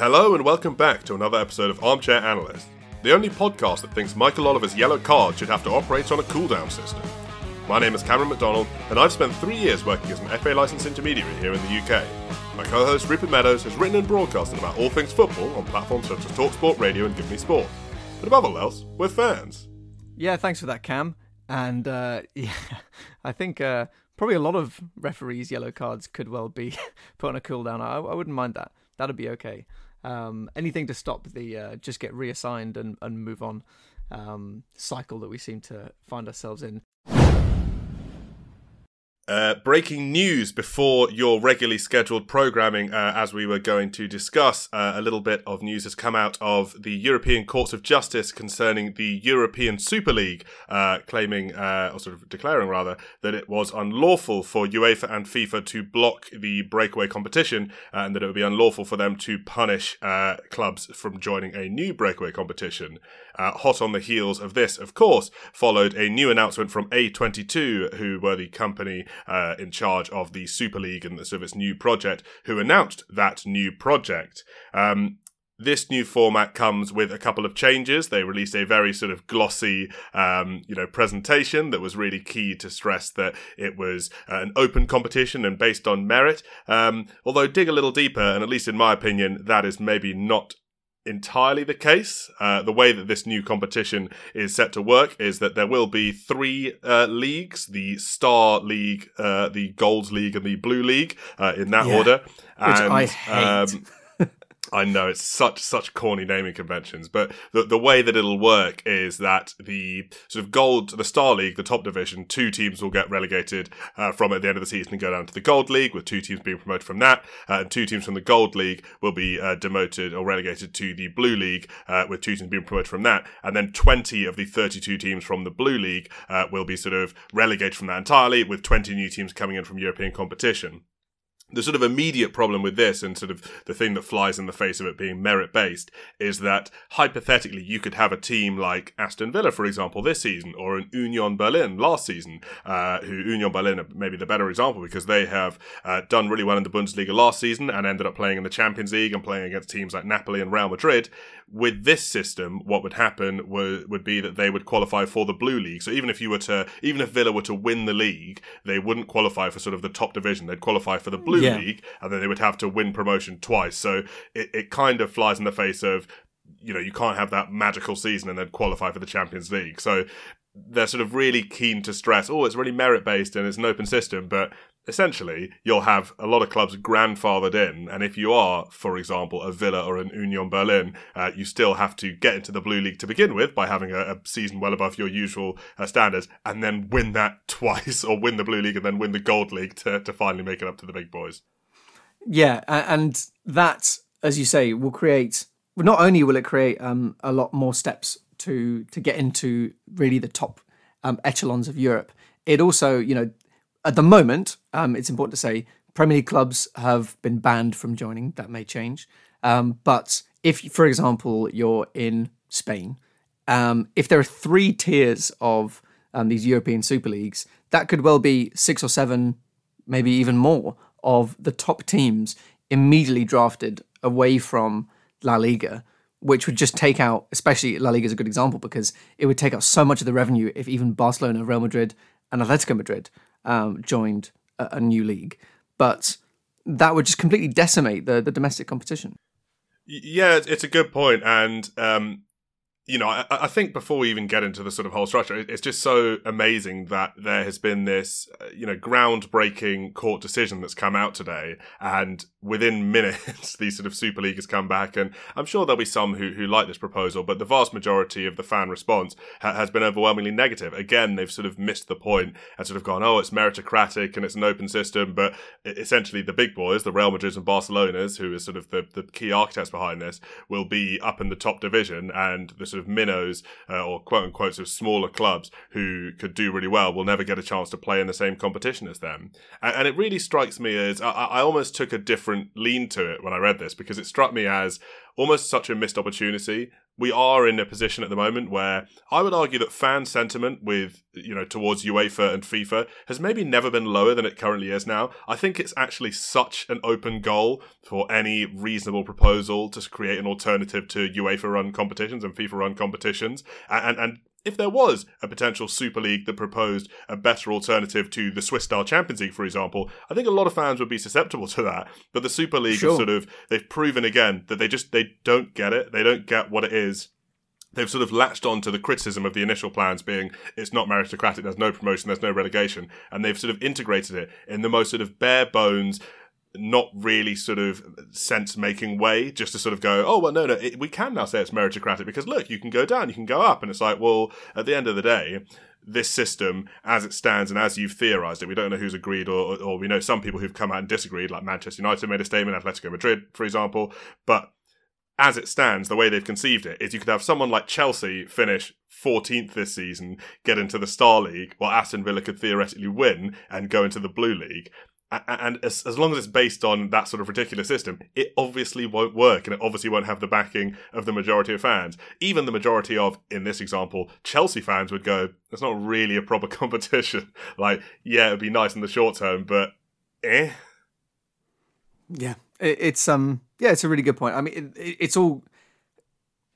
Hello and welcome back to another episode of Armchair Analyst, the only podcast that thinks Michael Oliver's yellow card should have to operate on a cooldown system. My name is Cameron McDonald, and I've spent three years working as an FA licensed intermediary here in the UK. My co host Rupert Meadows has written and broadcasted about all things football on platforms such as Talksport Radio and Give Me Sport. But above all else, we're fans. Yeah, thanks for that, Cam. And uh, yeah, I think uh, probably a lot of referees' yellow cards could well be put on a cooldown. I, I wouldn't mind that. That'd be okay. Um, anything to stop the uh, just get reassigned and, and move on um, cycle that we seem to find ourselves in. Uh, breaking news before your regularly scheduled programming, uh, as we were going to discuss. Uh, a little bit of news has come out of the European Courts of Justice concerning the European Super League, uh, claiming, uh, or sort of declaring rather, that it was unlawful for UEFA and FIFA to block the breakaway competition and that it would be unlawful for them to punish clubs from joining a new breakaway competition. Hot on the heels of this, of course, followed a new announcement from A22, who were the company uh, in charge of the Super League and the, sort of its new project, who announced that new project. Um, this new format comes with a couple of changes. They released a very sort of glossy, um, you know, presentation that was really key to stress that it was uh, an open competition and based on merit. Um, although dig a little deeper, and at least in my opinion, that is maybe not entirely the case. Uh, the way that this new competition is set to work is that there will be three uh, leagues: the Star League, uh, the Gold League, and the Blue League uh, in that Yeah, order. which and, I hate. Um, I know it's such such corny naming conventions, but the the way that it'll work is that the sort of gold, the Star League, the top division, two teams will get relegated uh, from at the end of the season and go down to the Gold League, with two teams being promoted from that, uh, and two teams from the Gold League will be uh, demoted or relegated to the Blue League, uh, with two teams being promoted from that, and then twenty of the thirty-two teams from the Blue League uh, will be sort of relegated from that entirely, with twenty new teams coming in from European competition the sort of immediate problem with this and sort of the thing that flies in the face of it being merit based is that hypothetically you could have a team like Aston Villa, for example, this season, or an Union Berlin last season, uh, who Union Berlin are maybe the better example because they have uh, done really well in the Bundesliga last season and ended up playing in the Champions League and playing against teams like Napoli and Real Madrid. With this system, what would happen would, would be that they would qualify for the Blue League. So even if you were to, even if Villa were to win the league, they wouldn't qualify for sort of the top division. They'd qualify for the Blue Yeah. League, and then they would have to win promotion twice. So it, it kind of flies in the face of, you know, you can't have that magical season and then qualify for the Champions League. So they're sort of really keen to stress, oh, it's really merit based and it's an open system, but essentially you'll have a lot of clubs grandfathered in and if you are for example a villa or an union berlin uh, you still have to get into the blue league to begin with by having a, a season well above your usual uh, standards and then win that twice or win the blue league and then win the gold league to, to finally make it up to the big boys Yeah, and that, as you say, will create. Not only will it create um, a lot more steps to to get into really the top um, echelons of Europe, it also, you know, at the moment, um, it's important to say Premier League clubs have been banned from joining. That may change, um, but if, for example, you're in Spain, um, if there are three tiers of um, these European Super Leagues, that could well be six or seven, maybe even more, of the top teams immediately drafted away from La Liga, which would just take out, especially La Liga is a good example because it would take out so much of the revenue if even Barcelona, Real Madrid, and Atletico Madrid um, joined a, a new league. But that would just completely decimate the, the domestic competition. Yeah, it's- it's a good point, and um, you know, I, I think before we even get into the sort of whole structure, it- it's just so amazing that there has been this, uh, you know, groundbreaking court decision that's come out today, and within minutes, the sort of Super League has come back, and I'm sure there'll be some who who like this proposal, but the vast majority of the fan response ha- has been overwhelmingly negative. Again, they've sort of missed the point and sort of gone, oh, it's meritocratic and it's an open system, but essentially the big boys, the Real Madrids and Barcelonas, who are sort of the, the key architects behind this, will be up in the top division, and the sort of minnows uh, or quote unquote sort of smaller clubs who could do really well will never get a chance to play in the same competition as them. And, and it really strikes me as I, I almost took a different lean to it when I read this because it struck me as almost such a missed opportunity we are in a position at the moment where I would argue that fan sentiment with you know towards UEFA and FIFA has maybe never been lower than it currently is now. I think it's actually such an open goal for any reasonable proposal to create an alternative to UEFA run competitions and FIFA run competitions and and if there was a potential Super League that proposed a better alternative to the Swiss style Champions League, for example, I think a lot of fans would be susceptible to that. But the Super League sure. sort of they've proven again that they just they don't get it. They don't get what it is. They've sort of latched on to the criticism of the initial plans being it's not meritocratic, there's no promotion, there's no relegation, and they've sort of integrated it in the most sort of bare bones not really sort of sense making way just to sort of go, oh, well, no, no, it, we can now say it's meritocratic because look, you can go down, you can go up. And it's like, well, at the end of the day, this system as it stands and as you've theorized it, we don't know who's agreed or, or we know some people who've come out and disagreed, like Manchester United made a statement, Atletico Madrid, for example. But as it stands, the way they've conceived it is you could have someone like Chelsea finish 14th this season, get into the Star League, while Aston Villa could theoretically win and go into the Blue League and as, as long as it's based on that sort of ridiculous system, it obviously won't work and it obviously won't have the backing of the majority of fans. Even the majority of, in this example, Chelsea fans would go, it's not really a proper competition. like, yeah, it'd be nice in the short term, but eh. Yeah, it's um, yeah, it's a really good point. I mean, it, it's all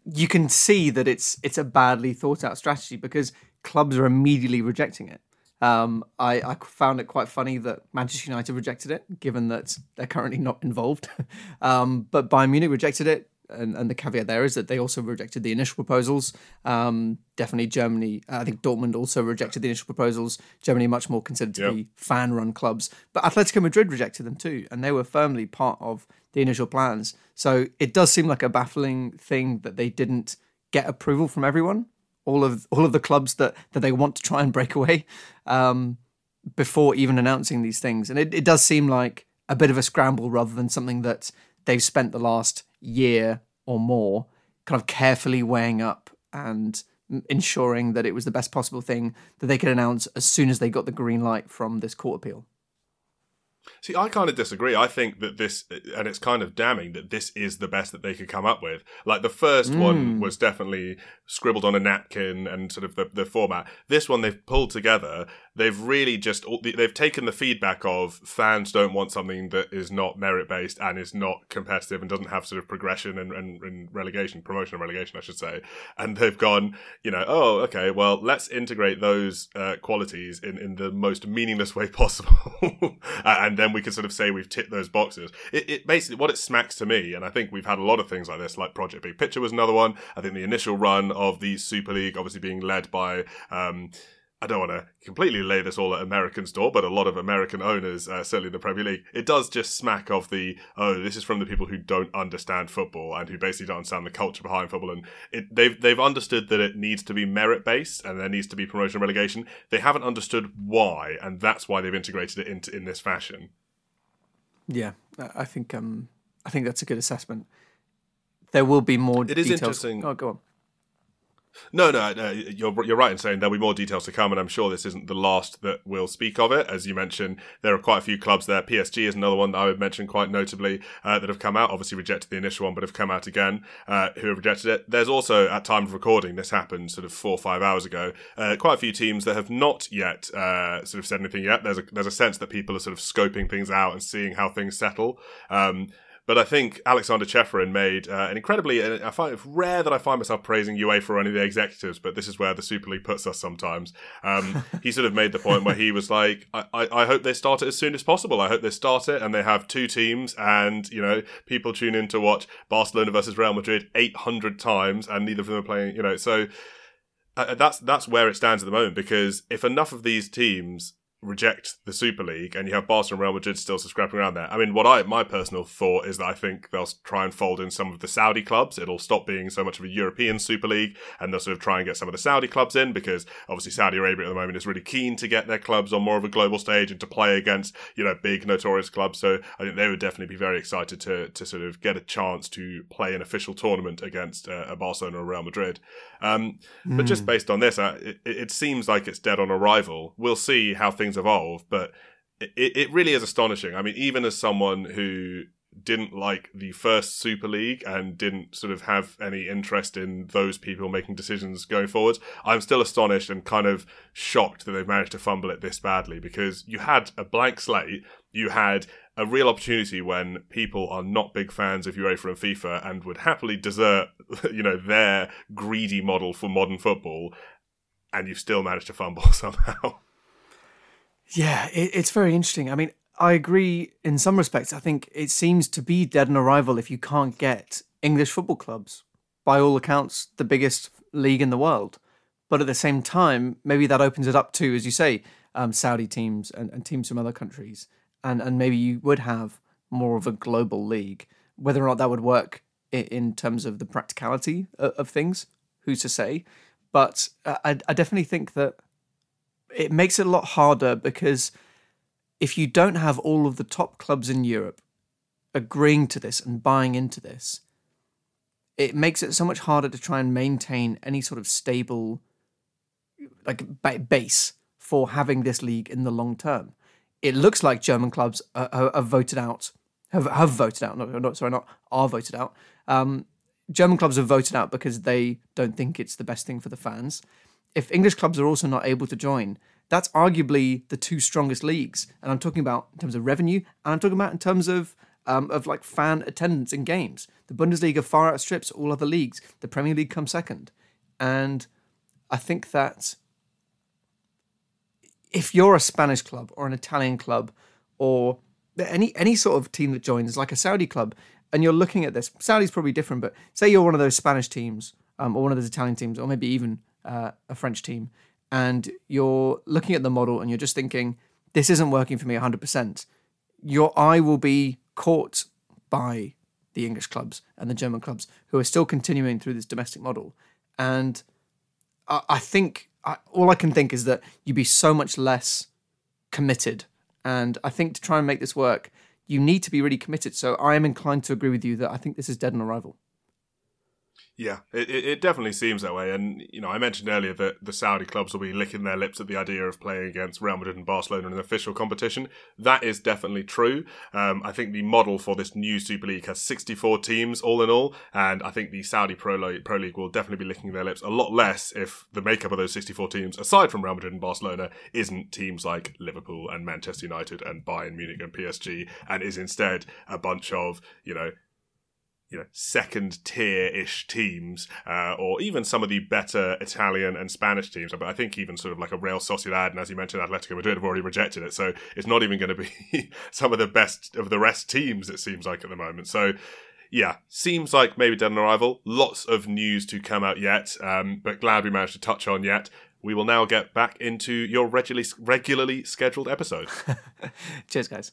you can see that it's it's a badly thought out strategy because clubs are immediately rejecting it. Um, I, I, found it quite funny that Manchester United rejected it, given that they're currently not involved. um, but Bayern Munich rejected it, and, and, the caveat there is that they also rejected the initial proposals. Um, definitely Germany, I think Dortmund also rejected the initial proposals. Germany much more considered to yep. be fan-run clubs, but Atletico Madrid rejected them too, and they were firmly part of the initial plans. So it does seem like a baffling thing that they didn't get approval from everyone all of all of the clubs that that they want to try and break away um, before even announcing these things. And it, it does seem like a bit of a scramble rather than something that they've spent the last year or more kind of carefully weighing up and ensuring that it was the best possible thing that they could announce as soon as they got the green light from this court appeal. See, I kind of disagree. I think that this, and it's kind of damning that this is the best that they could come up with. Like the first mm. one was definitely scribbled on a napkin and sort of the, the format. This one they've pulled together they've really just they've taken the feedback of fans don't want something that is not merit based and is not competitive and doesn't have sort of progression and, and, and, relegation promotion and relegation I should say. And they've gone you know oh okay well let's integrate those uh, qualities in in the most meaningless way possible. And then we can sort of say we've ticked those boxes. It, it basically what it smacks to me and I think we've had a lot of things like this like Project Big Picture was another one. I think the initial run of the Super League obviously being led by um, I don't want to completely lay this all at American store, but a lot of American owners, uh, certainly in the Premier League, it does just smack of the oh, this is from the people who don't understand football and who basically don't understand the culture behind football, and it, they've they've understood that it needs to be merit based and there needs to be promotion and relegation. They haven't understood why, and that's why they've integrated it into in this fashion. Yeah, I think um, I think that's a good assessment. There will be more. It details. interesting. Oh, go on. No, no, no, you're you're right in saying there'll be more details to come, and I'm sure this isn't the last that we'll speak of it. As you mentioned, there are quite a few clubs there. PSG is another one that I would mention quite notably uh, that have come out. Obviously, rejected the initial one, but have come out again. Uh, who have rejected it? There's also, at time of recording, this happened sort of four or five hours ago. Uh, quite a few teams that have not yet uh, sort of said anything yet. There's a there's a sense that people are sort of scoping things out and seeing how things settle. Um, but I think Alexander Ceferin made uh, an incredibly. I find it rare that I find myself praising UEFA or any of the executives, but this is where the Super League puts us sometimes. Um, he sort of made the point where he was like, I, I, I, hope they start it as soon as possible. I hope they start it and they have two teams, and you know people tune in to watch Barcelona versus Real Madrid 800 times, and neither of them are playing. You know, so. Uh, that's that's where it stands at the moment because if enough of these teams reject the Super League and you have Barcelona and Real Madrid still scrapping around there. I mean, what I my personal thought is that I think they'll try and fold in some of the Saudi clubs. It'll stop being so much of a European Super League and they'll sort of try and get some of the Saudi clubs in because obviously Saudi Arabia at the moment is really keen to get their clubs on more of a global stage and to play against, you know, big notorious clubs. So I think they would definitely be very excited to to sort of get a chance to play an official tournament against uh, a Barcelona or Real Madrid. Um, mm. But just hmm. based on this, uh, it, it seems like it's dead on arrival. We'll see how things evolve, but it, it really is astonishing. I mean, even as someone who didn't like the first Super League and didn't sort of have any interest in those people making decisions going forward. I'm still astonished and kind of shocked that they've managed to fumble it this badly because you had a blank slate, you had a real opportunity when people are not big fans of UEFA and FIFA and would happily desert, you know, their greedy model for modern football, and you've still managed to fumble somehow. Yeah, it, it's very interesting. I mean, I agree in some respects. I think it seems to be dead on arrival if you can't get English football clubs, by all accounts, the biggest league in the world. But at the same time, maybe that opens it up to, as you say, um, Saudi teams and, and teams from other countries and and maybe you would have more of a global league. Whether or not that would work in, terms of the practicality of, things, who's to say? But I, I definitely think that it makes it a lot harder because if you don't have all of the top clubs in Europe agreeing to this and buying into this, it makes it so much harder to try and maintain any sort of stable like base for having this league in the long term it looks like German clubs are, have voted out, have, have voted out, not, not sorry, not are voted out. Um, German clubs have voted out because they don't think it's the best thing for the fans. If English clubs are also not able to join, that's arguably the two strongest leagues. And I'm talking about in terms of revenue, and I'm talking about in terms of um, of like fan attendance in games. The Bundesliga far outstrips all other leagues. The Premier League comes second, and I think that if you're a Spanish club or an Italian club or any any sort of team that joins, like a Saudi club, and you're looking at this, Saudi's probably different, but say you're one of those Spanish teams um, or one of those Italian teams, or maybe even uh, a French team, and you're looking at the model and you're just thinking, this isn't working for me 100%. Your eye will be caught by the English clubs and the German clubs who are still continuing through this domestic model. And I, I think I, all I can think is that you'd be so much less committed. And I think to try and make this work, you need to be really committed. So I am inclined to agree with you that I think this is dead on arrival. Yeah, it, it definitely seems that way. And, you know, I mentioned earlier that the Saudi clubs will be licking their lips at the idea of playing against Real Madrid and Barcelona in an official competition. That is definitely true. Um, I think the model for this new Super League has 64 teams all in all. And I think the Saudi Pro Pro League will definitely be licking their lips a lot less if the makeup of those 64 teams, aside from Real Madrid and Barcelona, isn't teams like Liverpool and Manchester United and Bayern Munich and PSG, and is instead a bunch of, you know, you know second tier ish teams, uh, or even some of the better Italian and Spanish teams. But I think even sort of like a Real Sociedad and as you mentioned, Atletico Madrid have already rejected it. So it's not even going to be some of the best of the rest teams. It seems like at the moment. So yeah, seems like maybe dead on arrival. Lots of news to come out yet, um, but glad we managed to touch on yet. We will now get back into your regularly regularly scheduled episode. Cheers, guys.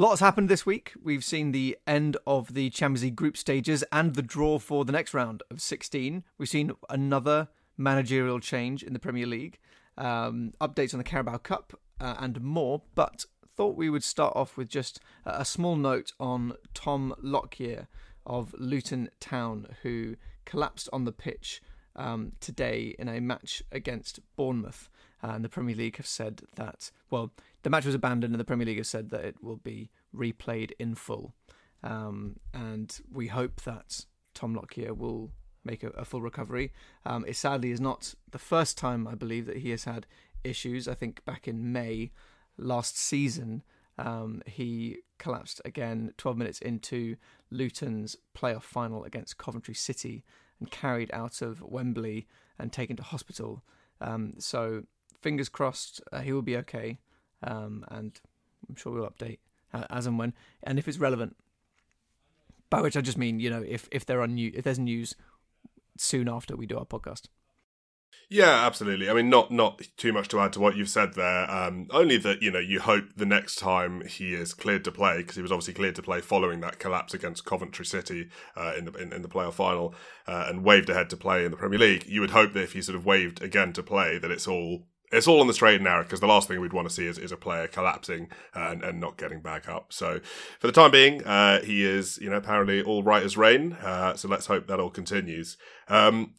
Lots happened this week. We've seen the end of the Champions League group stages and the draw for the next round of 16. We've seen another managerial change in the Premier League, um, updates on the Carabao Cup, uh, and more. But thought we would start off with just a small note on Tom Lockyer of Luton Town, who collapsed on the pitch um, today in a match against Bournemouth. And the Premier League have said that, well, the match was abandoned, and the Premier League has said that it will be replayed in full. Um, and we hope that Tom Lockyer will make a, a full recovery. Um, it sadly is not the first time, I believe, that he has had issues. I think back in May last season, um, he collapsed again 12 minutes into Luton's playoff final against Coventry City and carried out of Wembley and taken to hospital. Um, so fingers crossed uh, he will be okay, um, and I'm sure we'll update uh, as and when, and if it's relevant. By which I just mean, you know, if if there are new if there's news soon after we do our podcast. Yeah, absolutely. I mean, not not too much to add to what you've said there. Um, only that you know you hope the next time he is cleared to play because he was obviously cleared to play following that collapse against Coventry City uh, in the in, in the playoff final uh, and waved ahead to play in the Premier League. You would hope that if he sort of waved again to play, that it's all it's all on the straight and narrow because the last thing we'd want to see is, is a player collapsing uh, and, and not getting back up. So for the time being, uh, he is you know apparently all right as rain. Uh, so let's hope that all continues. Um,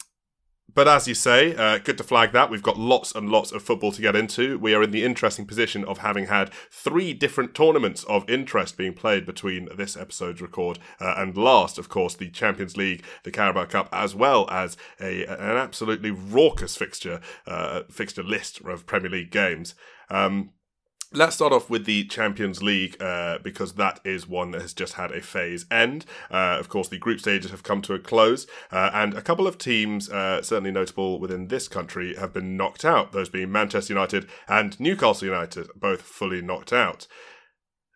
But as you say, uh, good to flag that. We've got lots and lots of football to get into. We are in the interesting position of having had three different tournaments of interest being played between this episode's record uh, and last. Of course, the Champions League, the Carabao Cup, as well as a an absolutely raucous fixture uh, fixture list of Premier League games. Um, Let's start off with the Champions League uh, because that is one that has just had a phase end. Uh, of course, the group stages have come to a close, uh, and a couple of teams, uh, certainly notable within this country, have been knocked out. Those being Manchester United and Newcastle United, both fully knocked out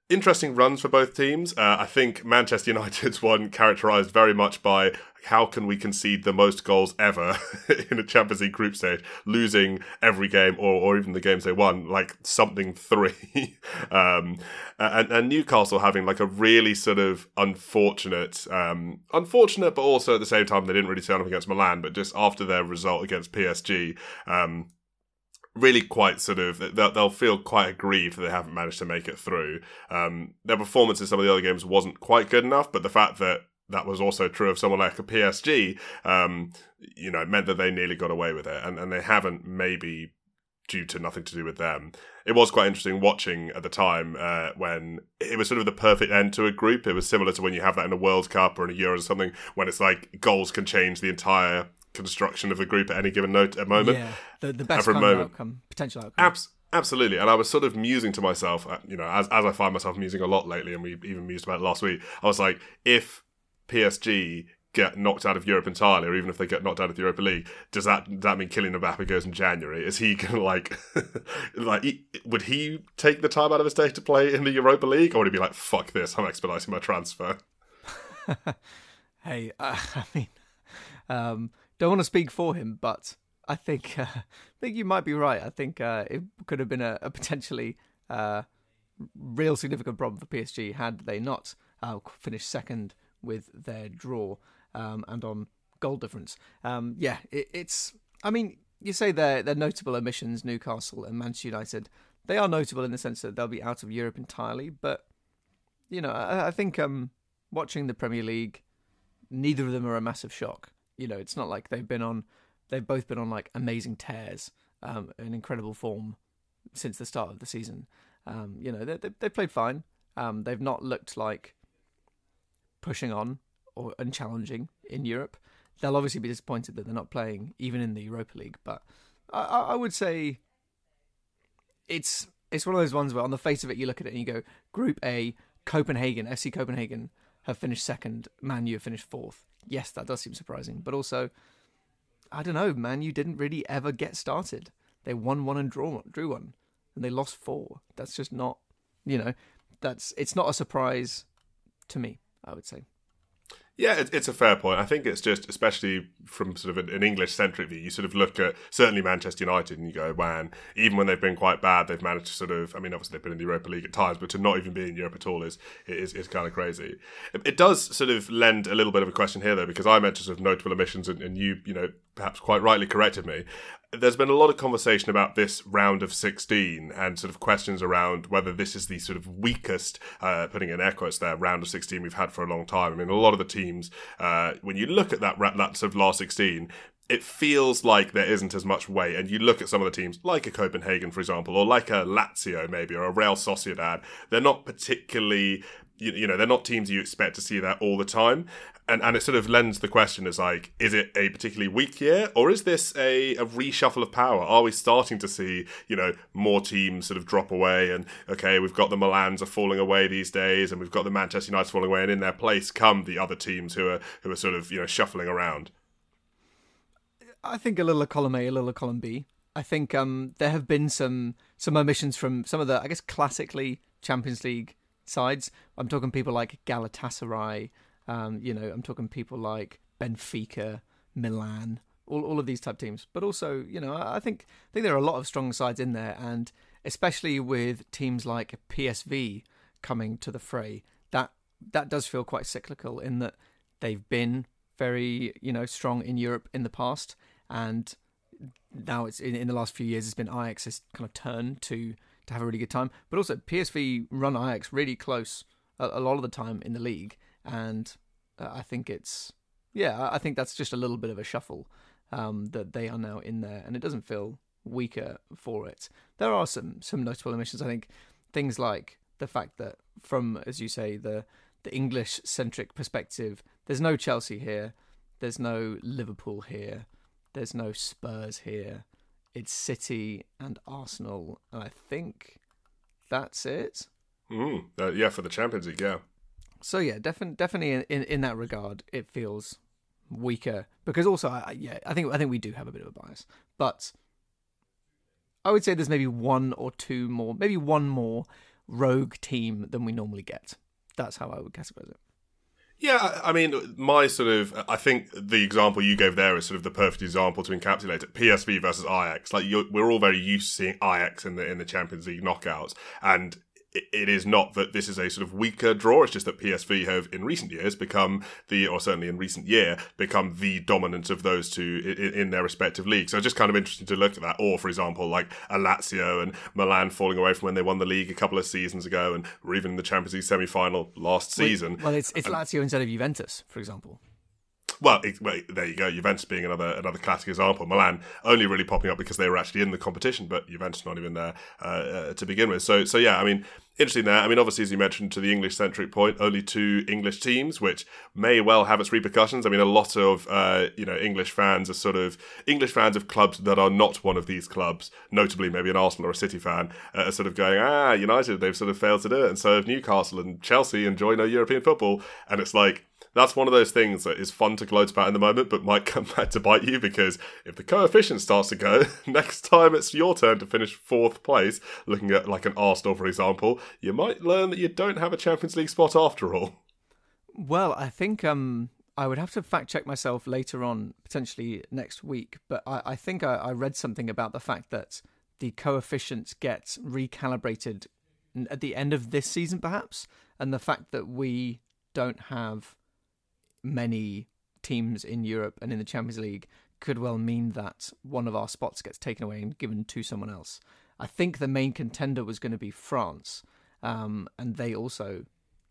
interesting runs for both teams. Uh, I think Manchester United's one characterised very much by how can we concede the most goals ever in a Champions League group stage, losing every game or, or even the games they won, like something three. um, and, and, Newcastle having like a really sort of unfortunate, um, unfortunate, but also at the same time, they didn't really turn up against Milan, but just after their result against PSG, um, really quite sort of they'll, they'll, feel quite aggrieved that they haven't managed to make it through. Um, their performance in some of the other games wasn't quite good enough, but the fact that that was also true of someone like a PSG, um, you know, it meant that they nearly got away with it, and and they haven't maybe due to nothing to do with them. It was quite interesting watching at the time uh, when it was sort of the perfect end to a group. It was similar to when you have that in a World Cup or in a Euro or something, when it's like goals can change the entire construction of a group at any given note, at moment. Yeah, the, the best kind moment. outcome, potential outcome. Abs- absolutely. And I was sort of musing to myself, uh, you know, as, as I find myself musing a lot lately, and we even mused about it last week, I was like, if PSG get knocked out of Europe entirely, or even if they get knocked out of the Europa League, does that does that mean Kylian Mbappe goes in January? Is he gonna like like would he take the time out of his day to play in the Europa League, or would he be like, "Fuck this, I'm expediting my transfer"? hey, uh, I mean, um, don't want to speak for him, but I think uh, I think you might be right. I think uh, it could have been a, a potentially uh, real significant problem for PSG had they not uh, finished second with their draw um, and on goal difference. Um, yeah, it, it's. I mean, you say they're they're notable omissions, Newcastle and Manchester United. They are notable in the sense that they'll be out of Europe entirely, but you know, I, I think um, watching the Premier League, neither of them are a massive shock you know, it's not like they've been on, they've both been on like amazing tears, um, an incredible form since the start of the season. Um, you know, they, they, they played fine. Um, they've not looked like pushing on or and challenging in Europe. They'll obviously be disappointed that they're not playing even in the Europa League, but I, I would say it's it's one of those ones where on the face of it you look at it and you go, Group A, Copenhagen, FC Copenhagen have finished second, Man U have finished fourth yes, that does seem surprising. But also, I don't know, man, you didn't really ever get started. They won one and draw drew one, and they lost four. That's just not, you know, that's it's not a surprise to me. I would say. Yeah, it's a fair point. I think it's just, especially from sort of an English centric view, you sort of look at certainly Manchester United and you go, man, even when they've been quite bad, they've managed to sort of, I mean, obviously they've been in the Europa League at times, but to not even be in Europe at all is is, is kind of crazy. It does sort of lend a little bit of a question here, though, because I mentioned sort of notable omissions and, and you, you know, perhaps quite rightly corrected me there's been a lot of conversation about this round of 16 and sort of questions around whether this is the sort of weakest, uh, putting in air quotes there, round of 16 we've had for a long time. I mean, a lot of the teams, uh, when you look at that, that sort of last 16, it feels like there isn't as much weight. And you look at some of the teams, like a Copenhagen, for example, or like a Lazio, maybe, or a Real Sociedad, they're not particularly you, you know they're not teams you expect to see that all the time. And and it sort of lends the question as like is it a particularly weak year or is this a, a reshuffle of power? Are we starting to see you know more teams sort of drop away and okay we've got the milans are falling away these days and we've got the manchester united falling away and in their place come the other teams who are who are sort of you know shuffling around? I think a little of column a a little of column b. I think um there have been some some omissions from some of the i guess classically champions league sides. I'm talking people like Galatasaray. Um, you know, I'm talking people like Benfica, Milan, all all of these type teams. But also, you know, I think I think there are a lot of strong sides in there, and especially with teams like PSV coming to the fray, that that does feel quite cyclical in that they've been very you know strong in Europe in the past, and now it's in, in the last few years it's been Ajax's kind of turn to to have a really good time. But also, PSV run Ajax really close a, a lot of the time in the league, and uh, I think it's yeah, I think that's just a little bit of a shuffle um, that they are now in there, and it doesn't feel weaker for it. There are some some notable omissions. I think things like the fact that from as you say the the English centric perspective, there's no Chelsea here, there's no Liverpool here, there's no Spurs here. It's City and Arsenal, and I think that's it. Mm, uh, yeah, for the Champions League, yeah. So yeah, definitely, definitely in, in, in that regard, it feels weaker because also, I, yeah, I think I think we do have a bit of a bias, but I would say there's maybe one or two more, maybe one more rogue team than we normally get. That's how I would categorize it. Yeah, I mean, my sort of, I think the example you gave there is sort of the perfect example to encapsulate it. PSV versus Ajax. Like we're all very used to seeing Ajax in the in the Champions League knockouts, and it is not that this is a sort of weaker draw. It's just that PSV have, in recent years, become the, or certainly in recent year, become the dominant of those two in, in, their respective leagues. So it's just kind of interesting to look at that. Or, for example, like a Lazio and Milan falling away from when they won the league a couple of seasons ago, and or even in the Champions League semi-final last season. Well, it's it's Lazio instead of Juventus, for example. Well, it, well, there you go. Juventus being another another classic example. Milan only really popping up because they were actually in the competition, but Juventus not even there uh, uh, to begin with. So, so yeah, I mean, interesting there. I mean, obviously, as you mentioned, to the English centric point, only two English teams, which may well have its repercussions. I mean, a lot of uh, you know English fans are sort of English fans of clubs that are not one of these clubs, notably maybe an Arsenal or a City fan, uh, are sort of going, ah, United, they've sort of failed to do it, and so have Newcastle and Chelsea enjoy no European football, and it's like that's one of those things that is fun to gloat about in the moment, but might come back to bite you because if the coefficient starts to go, next time it's your turn to finish fourth place, looking at like an Arsenal, for example, you might learn that you don't have a Champions League spot after all. Well, I think um, I would have to fact check myself later on, potentially next week, but I, I think I, I read something about the fact that the coefficients get recalibrated at the end of this season, perhaps, and the fact that we don't have many teams in Europe and in the Champions League could well mean that one of our spots gets taken away and given to someone else. I think the main contender was going to be France, um, and they also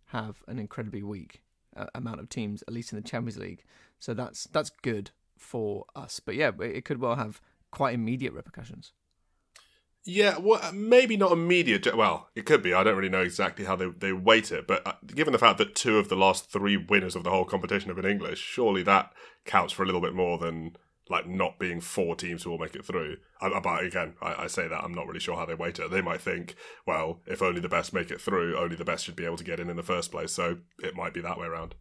have an incredibly weak uh, amount of teams, at least in the Champions League. So that's that's good for us. But yeah, it could well have quite immediate repercussions. Yeah, well, maybe not immediate. Well, it could be. I don't really know exactly how they, they weight it, but uh, given the fact that two of the last three winners of the whole competition have been English, surely that counts for a little bit more than like not being four teams who will make it through. But again, I, I, say that I'm not really sure how they weight it. They might think, well, if only the best make it through, only the best should be able to get in in the first place. So it might be that way around.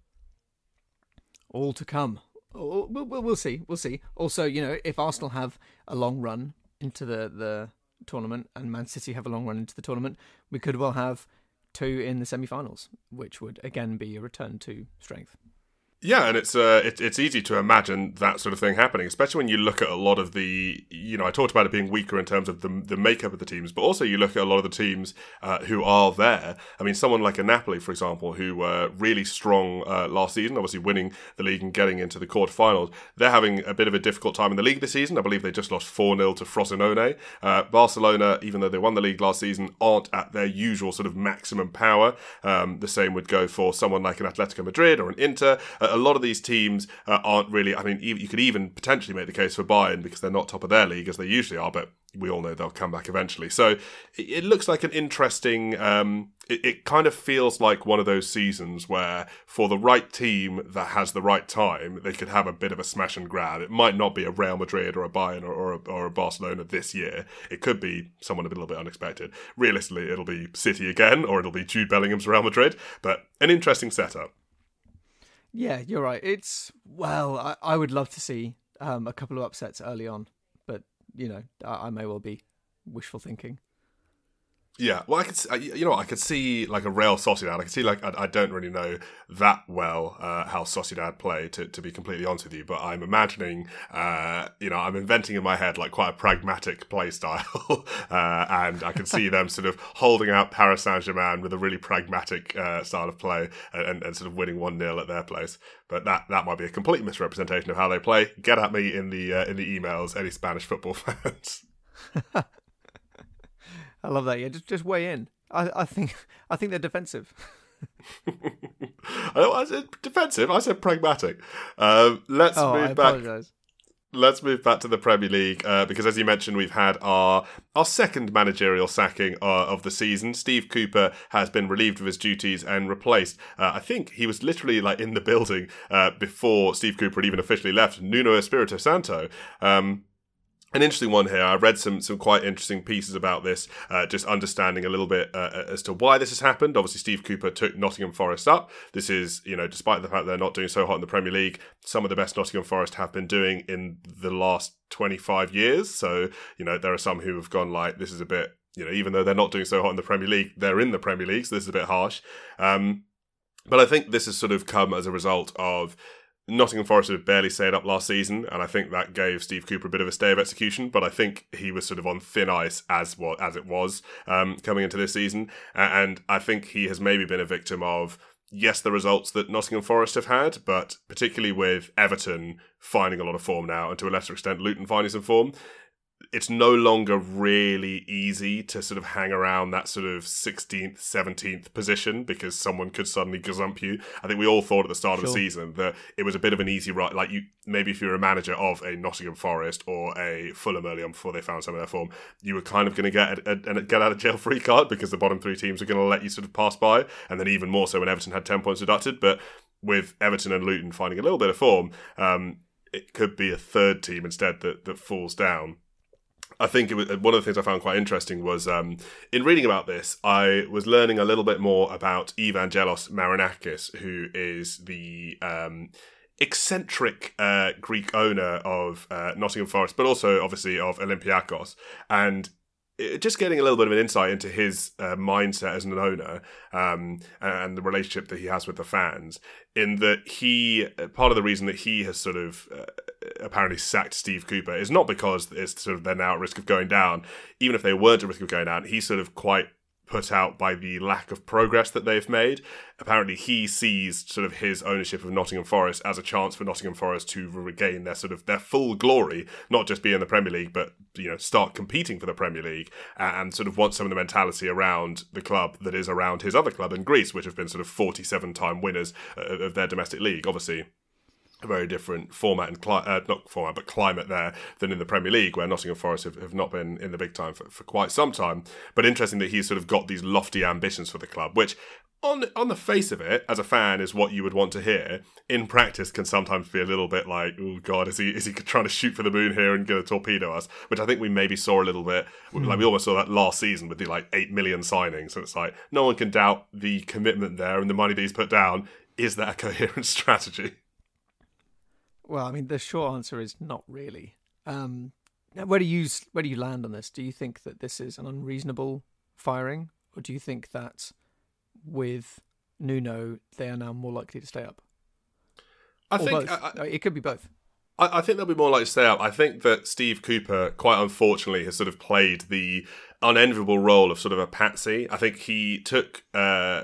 All to come. We'll, we'll, we'll see. We'll see. Also, you know, if Arsenal have a long run into the the tournament and Man City have a long run into the tournament, we could well have two in the semi-finals, which would again be a return to strength. Yeah, and it's uh, it, it's easy to imagine that sort of thing happening, especially when you look at a lot of the, you know, I talked about it being weaker in terms of the the makeup of the teams, but also you look at a lot of the teams uh, who are there. I mean, someone like a Napoli, for example, who were really strong uh, last season, obviously winning the league and getting into the quarterfinals. They're having a bit of a difficult time in the league this season. I believe they just lost 4 0 to Frosinone. Uh, Barcelona, even though they won the league last season, aren't at their usual sort of maximum power. Um, the same would go for someone like an Atletico Madrid or an Inter a lot of these teams uh, aren't really. I mean, you could even potentially make the case for Bayern because they're not top of their league as they usually are, but we all know they'll come back eventually. So it, looks like an interesting. Um, it, it, kind of feels like one of those seasons where, for the right team that has the right time, they could have a bit of a smash and grab. It might not be a Real Madrid or a Bayern or, or, a, or a Barcelona this year. It could be someone a little bit unexpected. Realistically, it'll be City again, or it'll be Jude Bellingham's Real Madrid. But an interesting setup. Yeah, you're right. It's well, I, I would love to see um, a couple of upsets early on, but you know, I, I may well be wishful thinking. Yeah, well, I could, you know, I could see like a Real Sociedad. I could see like I, I don't really know that well uh, how Sociedad play, to, to be completely honest with you. But I'm imagining, uh, you know, I'm inventing in my head like quite a pragmatic play style, uh, and I can see them sort of holding out Paris Saint Germain with a really pragmatic uh, style of play and, and sort of winning one 0 at their place. But that that might be a complete misrepresentation of how they play. Get at me in the uh, in the emails, any Spanish football fans. I love that. Yeah, just just weigh in. I, I think I think they're defensive. I said defensive. I said pragmatic. Um, let's oh, move I back. Apologize. let's move back to the Premier League uh, because, as you mentioned, we've had our our second managerial sacking uh, of the season. Steve Cooper has been relieved of his duties and replaced. Uh, I think he was literally like in the building uh, before Steve Cooper had even officially left. Nuno Espirito Santo. Um, an interesting one here. I read some some quite interesting pieces about this, uh, just understanding a little bit uh, as to why this has happened. Obviously, Steve Cooper took Nottingham Forest up. This is, you know, despite the fact they're not doing so hot in the Premier League, some of the best Nottingham Forest have been doing in the last 25 years. So, you know, there are some who have gone like, this is a bit, you know, even though they're not doing so hot in the Premier League, they're in the Premier League, so this is a bit harsh. Um, but I think this has sort of come as a result of Nottingham Forest had barely stayed up last season, and I think that gave Steve Cooper a bit of a stay of execution. But I think he was sort of on thin ice as what as it was um, coming into this season, and I think he has maybe been a victim of yes, the results that Nottingham Forest have had, but particularly with Everton finding a lot of form now, and to a lesser extent Luton finding some form, it's no longer really easy to sort of hang around that sort of 16th, 17th position because someone could suddenly gazump you. I think we all thought at the start sure. of the season that it was a bit of an easy ride. Like you, maybe if you're a manager of a Nottingham Forest or a Fulham early on before they found some of their form, you were kind of going to get a, a, a, get out of jail free card because the bottom three teams are going to let you sort of pass by, and then even more so when Everton had 10 points deducted. But with Everton and Luton finding a little bit of form, um, it could be a third team instead that that falls down. I think was one of the things I found quite interesting was um, in reading about this, I was learning a little bit more about Evangelos Marinakis, who is the um, eccentric uh, Greek owner of uh, Nottingham Forest, but also obviously of Olympiacos. And just getting a little bit of an insight into his uh, mindset as an owner um, and the relationship that he has with the fans. In that he, uh, part of the reason that he has sort of uh, apparently sacked Steve Cooper is not because it's sort of they're now at risk of going down. Even if they weren't at risk of going down, he's sort of quite put out by the lack of progress that they've made. Apparently, he sees sort of his ownership of Nottingham Forest as a chance for Nottingham Forest to regain their sort of their full glory, not just be in the Premier League, but you know start competing for the Premier League, and sort of want some of the mentality around the club that is around his other club in Greece, which have been sort of forty-seven time winners uh, of their domestic league. Obviously, a very different format and cli- uh, not format but climate there than in the Premier League where Nottingham Forest have, have not been in the big time for, for quite some time. But interesting that he's sort of got these lofty ambitions for the club which on on the face of it as a fan is what you would want to hear. In practice can sometimes be a little bit like oh god is he is he trying to shoot for the moon here and going to torpedo us? Which I think we maybe saw a little bit. Mm. like we almost saw that last season with the like 8 million signings. And it's like no one can doubt the commitment there and the money that he's put down. Is that a coherent strategy well, I mean, the short answer is not really. Um, where do you where do you land on this? Do you think that this is an unreasonable firing, or do you think that with Nuno they are now more likely to stay up? I or think I, it could be both. I, I, think they'll be more likely to stay up. I think that Steve Cooper, quite unfortunately, has sort of played the unenviable role of sort of a patsy. I think he took uh,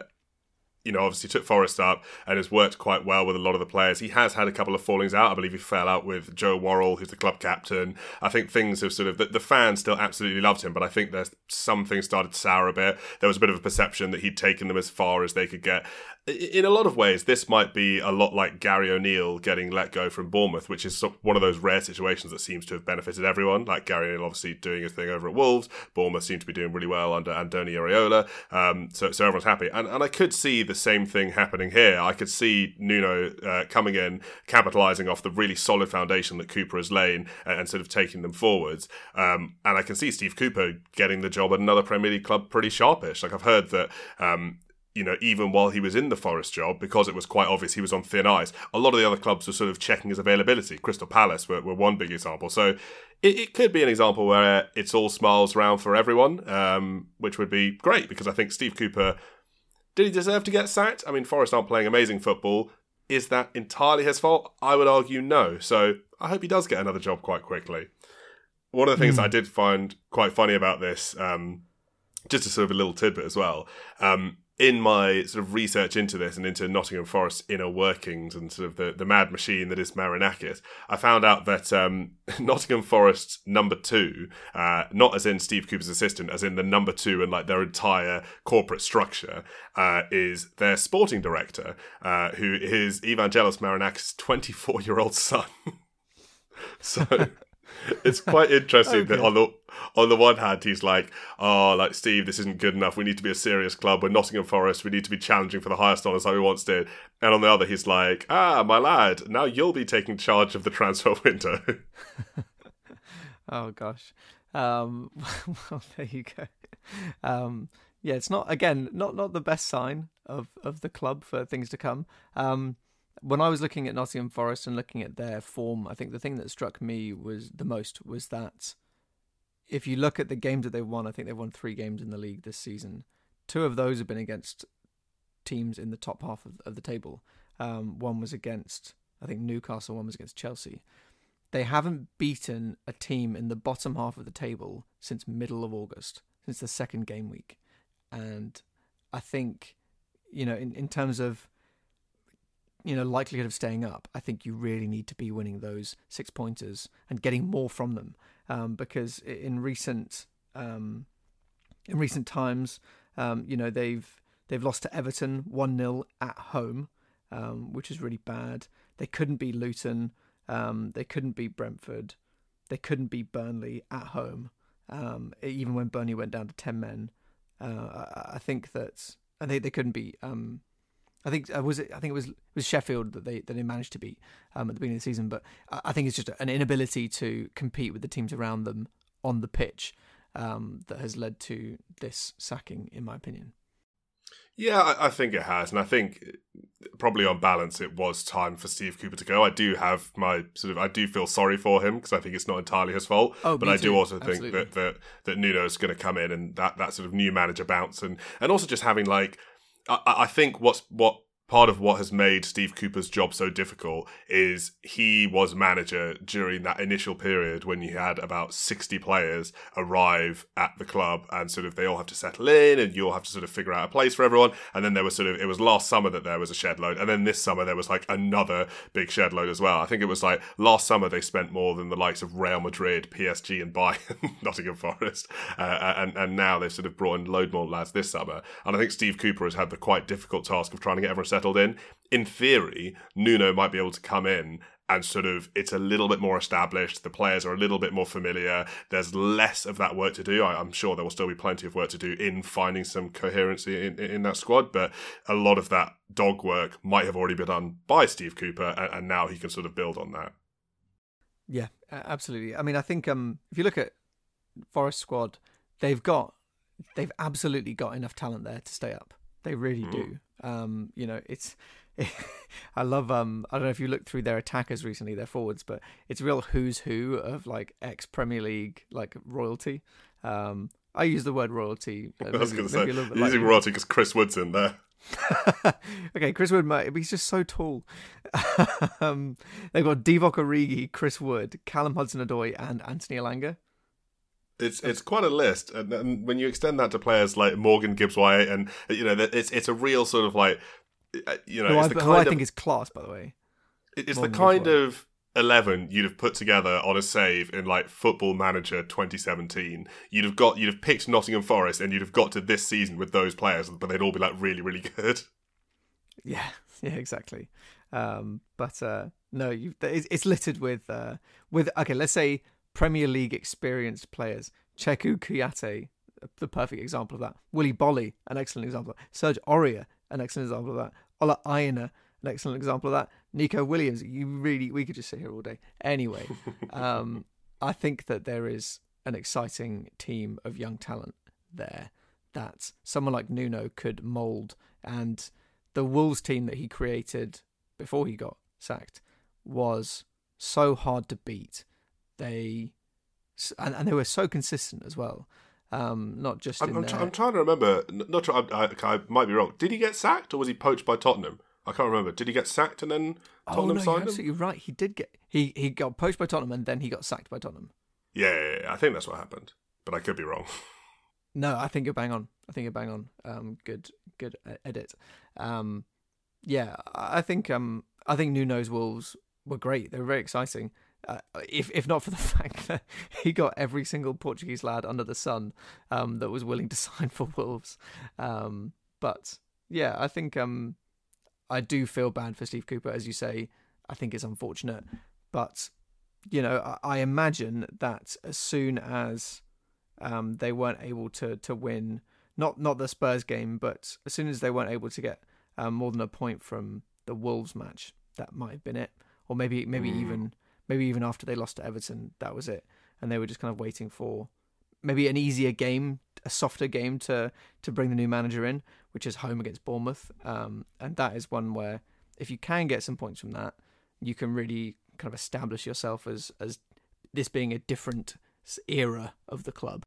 you know, obviously took Forest up and has worked quite well with a lot of the players. He has had a couple of fallings out. I believe he fell out with Joe Worrall, who's the club captain. I think things have sort of the, the fans still absolutely loved him, but I think there's something started to sour a bit. There was a bit of a perception that he'd taken them as far as they could get, in a lot of ways, this might be a lot like Gary O'Neill getting let go from Bournemouth, which is one of those rare situations that seems to have benefited everyone. Like Gary O'Neill obviously doing his thing over at Wolves. Bournemouth seem to be doing really well under Andoni Iraola. Um, so, so everyone's happy. And, and I could see the same thing happening here. I could see Nuno uh, coming in, capitalising off the really solid foundation that Cooper has laid and, and sort of taking them forwards. Um, and I can see Steve Cooper getting the job at another Premier League club pretty sharpish. Like I've heard that um, you know, even while he was in the Forest job, because it was quite obvious he was on thin ice, a lot of the other clubs were sort of checking his availability. Crystal Palace were, were one big example. So it, it, could be an example where it's all smiles around for everyone, um, which would be great because I think Steve Cooper did he deserve to get sacked? I mean, Forest aren't playing amazing football. Is that entirely his fault? I would argue no. So I hope he does get another job quite quickly. One of the things mm. I did find quite funny about this, um, just a sort of a little tidbit as well. Um, in my sort of research into this and into Nottingham Forest inner workings and sort of the, the mad machine that is Marinakis, I found out that um, Nottingham Forest's number two, uh, not as in Steve Cooper's assistant, as in the number two and like their entire corporate structure, uh, is their sporting director, uh, who is Evangelos Marinakis' 24 year old son. So it's quite interesting Okay. that on the on the one hand he's like, oh, like Steve, this isn't good enough. We need to be a serious club. We're Nottingham Forest. We need to be challenging for the highest honours like we once did. And on the other, he's like, ah, my lad, now you'll be taking charge of the transfer window. Oh gosh. Um, well, there you go. Um, yeah, it's not again not not the best sign of of the club for things to come. Um, when I was looking at Nottingham Forest and looking at their form, I think the thing that struck me was the most was that if you look at the games that they've won, I think they've won three games in the league this season. Two of those have been against teams in the top half of, of the table. Um, one was against I think Newcastle, one was against Chelsea they haven't beaten a team in the bottom half of the table since middle of August, since the second game week. And I think, you know, in, in terms of, you know, likelihood of staying up, I think you really need to be winning those six pointers and getting more from them. Um, because in recent, um, in recent times, um, you know, they've they've lost to Everton one 0 at home, um, which is really bad. They couldn't beat Luton. Um, they couldn't beat Brentford. They couldn't beat Burnley at home. Um, even when Burnley went down to ten men, uh, I, I think that and they, they couldn't beat. Um, I think uh, was it. I think it was it was Sheffield that they that they managed to beat um, at the beginning of the season. But I, think it's just an inability to compete with the teams around them on the pitch um, that has led to this sacking, in my opinion. Yeah, I, I think it has, and I think probably on balance, it was time for Steve Cooper to go. I do have my sort of, I do feel sorry for him because I think it's not entirely his fault. Oh, but I do too. also think Absolutely. that that that Nuno's going to come in and that that sort of new manager bounce and and also just having like, I, I think what's what part of what has made Steve Cooper's job so difficult is he was manager during that initial period when you had about 60 players arrive at the club and sort of they all have to settle in and you all have to sort of figure out a place for everyone. And then there was sort of it was last summer that there was a shed load. And then this summer there was like another big shed load as well. I think it was like last summer they spent more than the likes of real madrid psg and bayern nottingham forest. Uh, and and now they've sort of brought in load more lads this summer. And i think steve cooper has had the quite difficult task of trying to get everyone settled in in theory nuno might be able to come in and sort of it's a little bit more established. The players are a little bit more familiar. There's less of that work to do. I, I'm sure there will still be plenty of work to do in finding some coherency in, in that squad, but a lot of that dog work might have already been done by Steve Cooper, and, and now he can sort of build on that. Yeah, absolutely. I mean, I think um, if you look at Forest squad, they've got they've absolutely got enough talent there to stay up. They really do. Um, you know, it's I love um I don't know if you looked through their attackers recently, their forwards, but it's a real who's who of like ex Premier League like royalty. Um, I use the word royalty. uh, I was going to say, you're using royalty because Chris Wood's in there. okay, Chris Wood, mate, he's just so tall. um, they've got Divock Origi, Chris Wood, Callum Hudson-Odoi, and Anthony Elanga. It's it's quite a list, and, and when you extend that to players like Morgan Gibbs White, and you know, it's it's a real sort of like, uh, you know, Who, it's I, the who I kind of think is class, by the way. It's Morgan the kind of 11 you'd have put together on a save in like Football Manager 2017. You'd have got you'd have picked Nottingham Forest and you'd have got to this season with those players, but they'd all be like really really good. Yeah, yeah, exactly. Um, but uh, no, you, it's, it's littered with uh, with okay. Let's say Premier League experienced players. Cheikhou Kouyaté, the perfect example of that. Willy Boly, an excellent example. Of that. Serge Aurier, an excellent example of that. Ola Aina, an excellent example of that. Neco Williams. You really, we could just sit here all day. Anyway, um, I think that there is an exciting team of young talent there that someone like Nuno could mould and the Wolves team that he created before he got sacked was so hard to beat. They and, and they were so consistent as well. Um, not just I'm, in I'm, their, try- I'm trying to remember. Not try- I, I, I might be wrong. Did he get sacked or was he poached by Tottenham? I can't remember. Did he get sacked and then Tottenham oh Tottenham no, you're him? absolutely right. He did get he he got poached by Tottenham and then he got sacked by Tottenham. Yeah, yeah, yeah, I think that's what happened, but I could be wrong. No, I think you're bang on. I think you're bang on. Um, good, good edit. Um, yeah, I I think um, I think Nuno's Wolves were great. They were very exciting. Uh, if if not for the fact that he got every single Portuguese lad under the sun um, that was willing to sign for Wolves. Um, but yeah, I think um, I do feel bad for Steve Cooper, as you say. I think it's unfortunate, but you know, I, I imagine that as soon as um, they weren't able to to win, not not the Spurs game, but as soon as they weren't able to get um, more than a point from the Wolves match, that might have been it, or maybe maybe mm. even maybe even after they lost to Everton, that was it, and they were just kind of waiting for maybe an easier game, a softer game to to bring the new manager in, which is home against Bournemouth, um, and that is one where if you can get some points from that, you can really kind of establish yourself as as this being a different era of the club.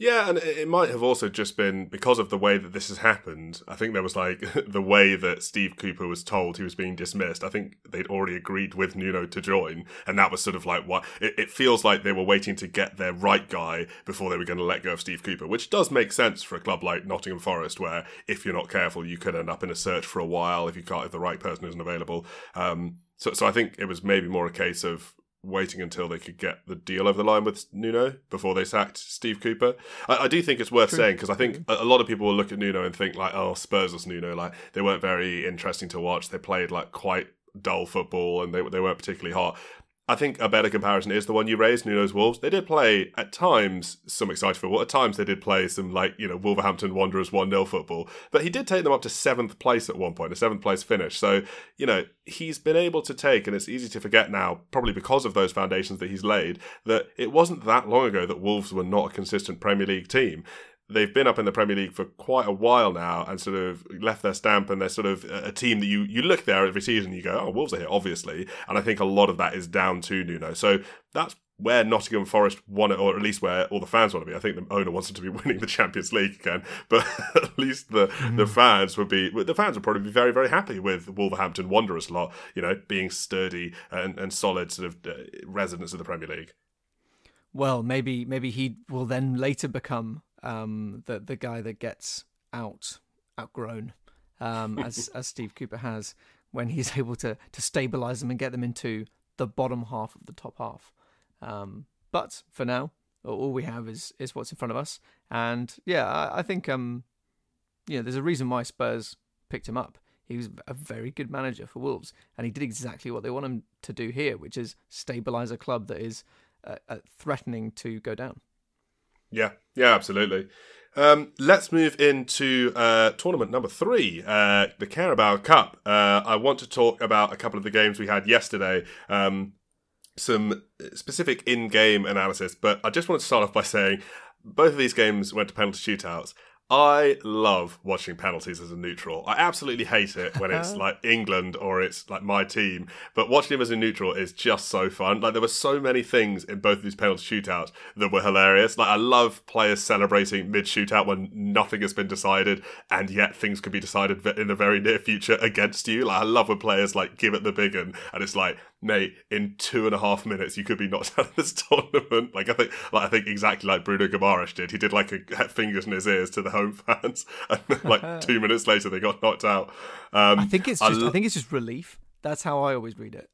Yeah, and it might have also just been because of the way that this has happened. I think there was like the way that Steve Cooper was told he was being dismissed. I think they'd already agreed with Nuno to join, and that was sort of like what it, it feels like they were waiting to get their right guy before they were going to let go of Steve Cooper, which does make sense for a club like Nottingham Forest, where if you're not careful, you could end up in a search for a while if you can't if the right person isn't available. Um, so, so I think it was maybe more a case of waiting until they could get the deal over the line with Nuno before they sacked Steve Cooper. I, I do think it's worth True. saying because I think a, a, lot of people will look at Nuno and think like, oh, Spurs was Nuno. Like they weren't very interesting to watch. They played like quite dull football and they they weren't particularly hot. I think a better comparison is the one you raised, Nuno's Wolves. They did play at times some exciting football. At times they did play some like, you know, Wolverhampton Wanderers 1-0 football. But he did take them up to seventh place at one point, a seventh place finish. So, you know, he's been able to take, and it's easy to forget now, probably because of those foundations that he's laid, that it wasn't that long ago that Wolves were not a consistent Premier League team they've been up in the Premier League for quite a while now and sort of left their stamp and they're sort of a team that you, you look there every season and you go, oh, Wolves are here, obviously. And I think a lot of that is down to Nuno. So that's where Nottingham Forest want it, or at least where all the fans want to be. I think the owner wants them to be winning the Champions League again, but at least the mm. the fans would be the fans would probably be very very happy with Wolverhampton Wanderers lot, you know, being sturdy and, and solid sort of uh, residents of the Premier League. Well, maybe maybe he will then later become um, the the guy that gets out outgrown, um, as as Steve Cooper has when he's able to to stabilize them and get them into the bottom half of the top half. Um, but for now, all we have is is what's in front of us, and yeah, I, I think um, you know, there's a reason why Spurs picked him up. He was a very good manager for Wolves, and he did exactly what they want him to do here, which is stabilize a club that is uh, uh, threatening to go down. Yeah, yeah, absolutely. Um, let's move into uh, tournament number three, uh, the Carabao Cup. Uh, I want to talk about a couple of the games we had yesterday. Um, some specific in-game analysis, but I just want to start off by saying both of these games went to penalty shootouts. I love watching penalties as a neutral. I absolutely hate it when it's uh-huh. like England or it's like my team, but watching him as a neutral is just so fun. Like there were so many things in both of these penalty shootouts that were hilarious. Like I love players celebrating mid shootout when nothing has been decided and yet things could be decided in the very near future against you. Like I love when players like give it the big one and it's like mate, in two and a half minutes you could be knocked out of this tournament. Like I think, like I think exactly like Bruno Guimaraes did. He did like a fingers in his ears to the home fans, and like two minutes later they got knocked out. Um, I think it's just, I, I think it's just relief. That's how I always read it.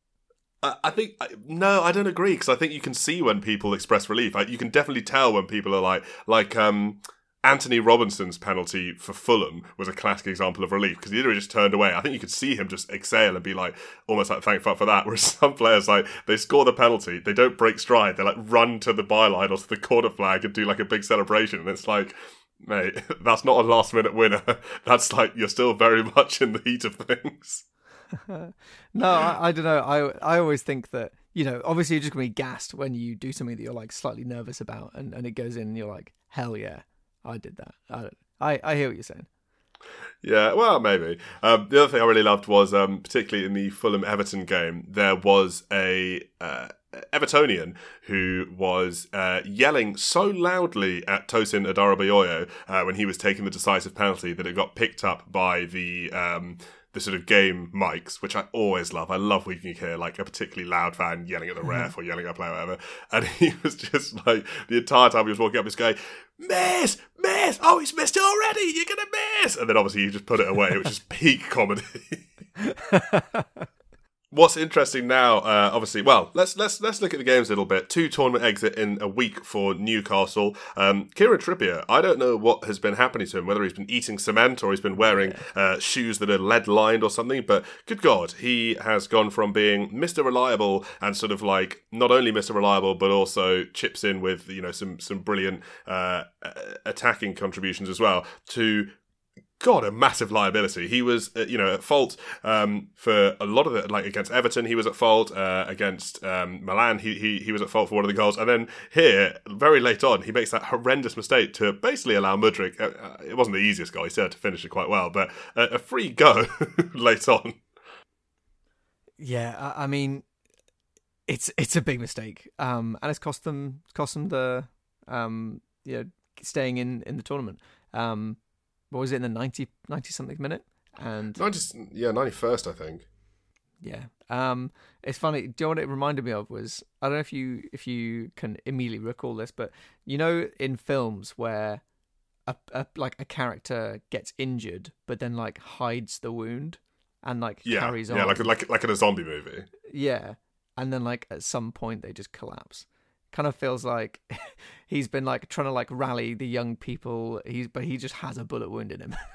I think no, I don't agree because I think you can see when people express relief. you can definitely tell when people are like, like um, Antonee Robinson's penalty for Fulham was a classic example of relief because he literally just turned away. I think you could see him just exhale and be like, almost like, thank fuck for that. Whereas some players, like, they score the penalty, they don't break stride, they like run to the byline or to the corner flag and do like a big celebration. And it's like, mate, that's not a last minute winner. That's like, you're still very much in the heat of things. no, I, I don't know. I, I always think that you know, obviously you're just gonna be gassed when you do something that you're like slightly nervous about, and, and it goes in, and you're like, hell yeah, I did that. I I, I hear what you're saying. Yeah, well, maybe. Um, the other thing I really loved was, um, particularly in the Fulham Everton game, there was a uh, Evertonian who was uh, yelling so loudly at Tosin Adarabioyo uh, when he was taking the decisive penalty that it got picked up by the um, the sort of game mics, which I always love. I love when you can hear like a particularly loud fan yelling at the mm-hmm. ref or yelling at a player, whatever. And he was just like the entire time he was walking up, this guy, miss, miss, oh, he's missed it already. You're gonna miss, and then obviously he just put it away, which is peak comedy. what's interesting now, uh, obviously, well, let's let's let's look at the games a little bit. Two tournament exit in a week for Newcastle. Um, Kieran Trippier, I don't know what has been happening to him, whether he's been eating cement or he's been wearing uh, shoes that are lead lined or something. But good God, he has gone from being Mr. Reliable and sort of like not only Mr. Reliable but also chips in with you know some some brilliant uh, attacking contributions as well to God, a massive liability. He was, uh, you know, at fault um, for a lot of it. Like against Everton, he was at fault. Uh, against um, Milan, he, he he was at fault for one of the goals. And then here, very late on, he makes that horrendous mistake to basically allow Mudryk. Uh, uh it wasn't the easiest goal. He still had to finish it quite well, but a free go late on. Yeah, I mean, it's it's a big mistake, um, and it's cost them cost them the um, you know staying in in the tournament. Um, what was it in the 90, 90 something minute? And 90, yeah, ninety first, I think. Yeah. Um, it's funny. Do you know what it reminded me of was I don't know if you if you can immediately recall this, but you know in films where a, a like a character gets injured but then like hides the wound and like yeah, carries on. Yeah, like like like in a zombie movie. Yeah. And then like at some point they just collapse kind of feels like he's been like trying to like rally the young people. He's but he just has a bullet wound in him.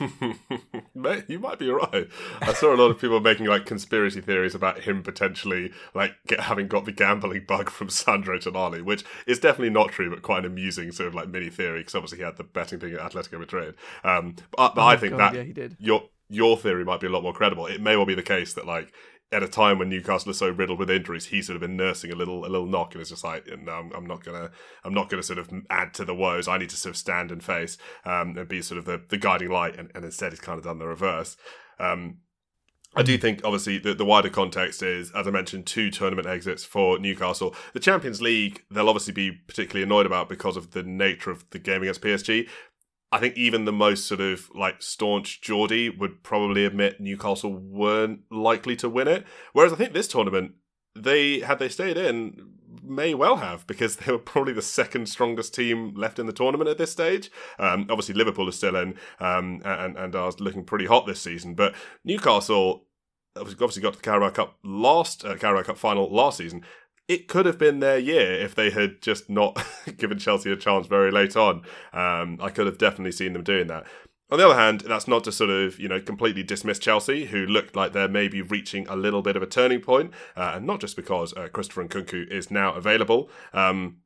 But you might be right. I saw a lot of people making like conspiracy theories about him potentially like get, having got the gambling bug from Sandro Tonali, which is definitely not true, but quite an amusing sort of like mini theory because obviously he had the betting thing at Atletico Madrid. Um, but, but oh I think God, that yeah, he did. your your theory might be a lot more credible. It may well be the case that like at a time when Newcastle is so riddled with injuries, he's sort of been nursing a little a little knock, and it's just like, no, I'm, I'm not gonna I'm not gonna sort of add to the woes. I need to sort of stand and face um, and be sort of the, the guiding light, and, and instead he's kind of done the reverse. Um, I do think, obviously, the, the wider context is, as I mentioned, two tournament exits for Newcastle. The Champions League, they'll obviously be particularly annoyed about because of the nature of the game against PSG. I think even the most sort of like staunch Geordie would probably admit Newcastle weren't likely to win it. Whereas I think this tournament, they had they stayed in, may well have because they were probably the second strongest team left in the tournament at this stage. Um, obviously, Liverpool is still in um, and and are looking pretty hot this season, but Newcastle obviously got to the Carabao Cup last uh, Carabao Cup final last season it could have been their year if they had just not given Chelsea a chance very late on. Um, I could have definitely seen them doing that. On the other hand, that's not to sort of you know completely dismiss Chelsea, who looked like they're maybe reaching a little bit of a turning point, uh, and not just because uh, Christopher Nkunku is now available. Um,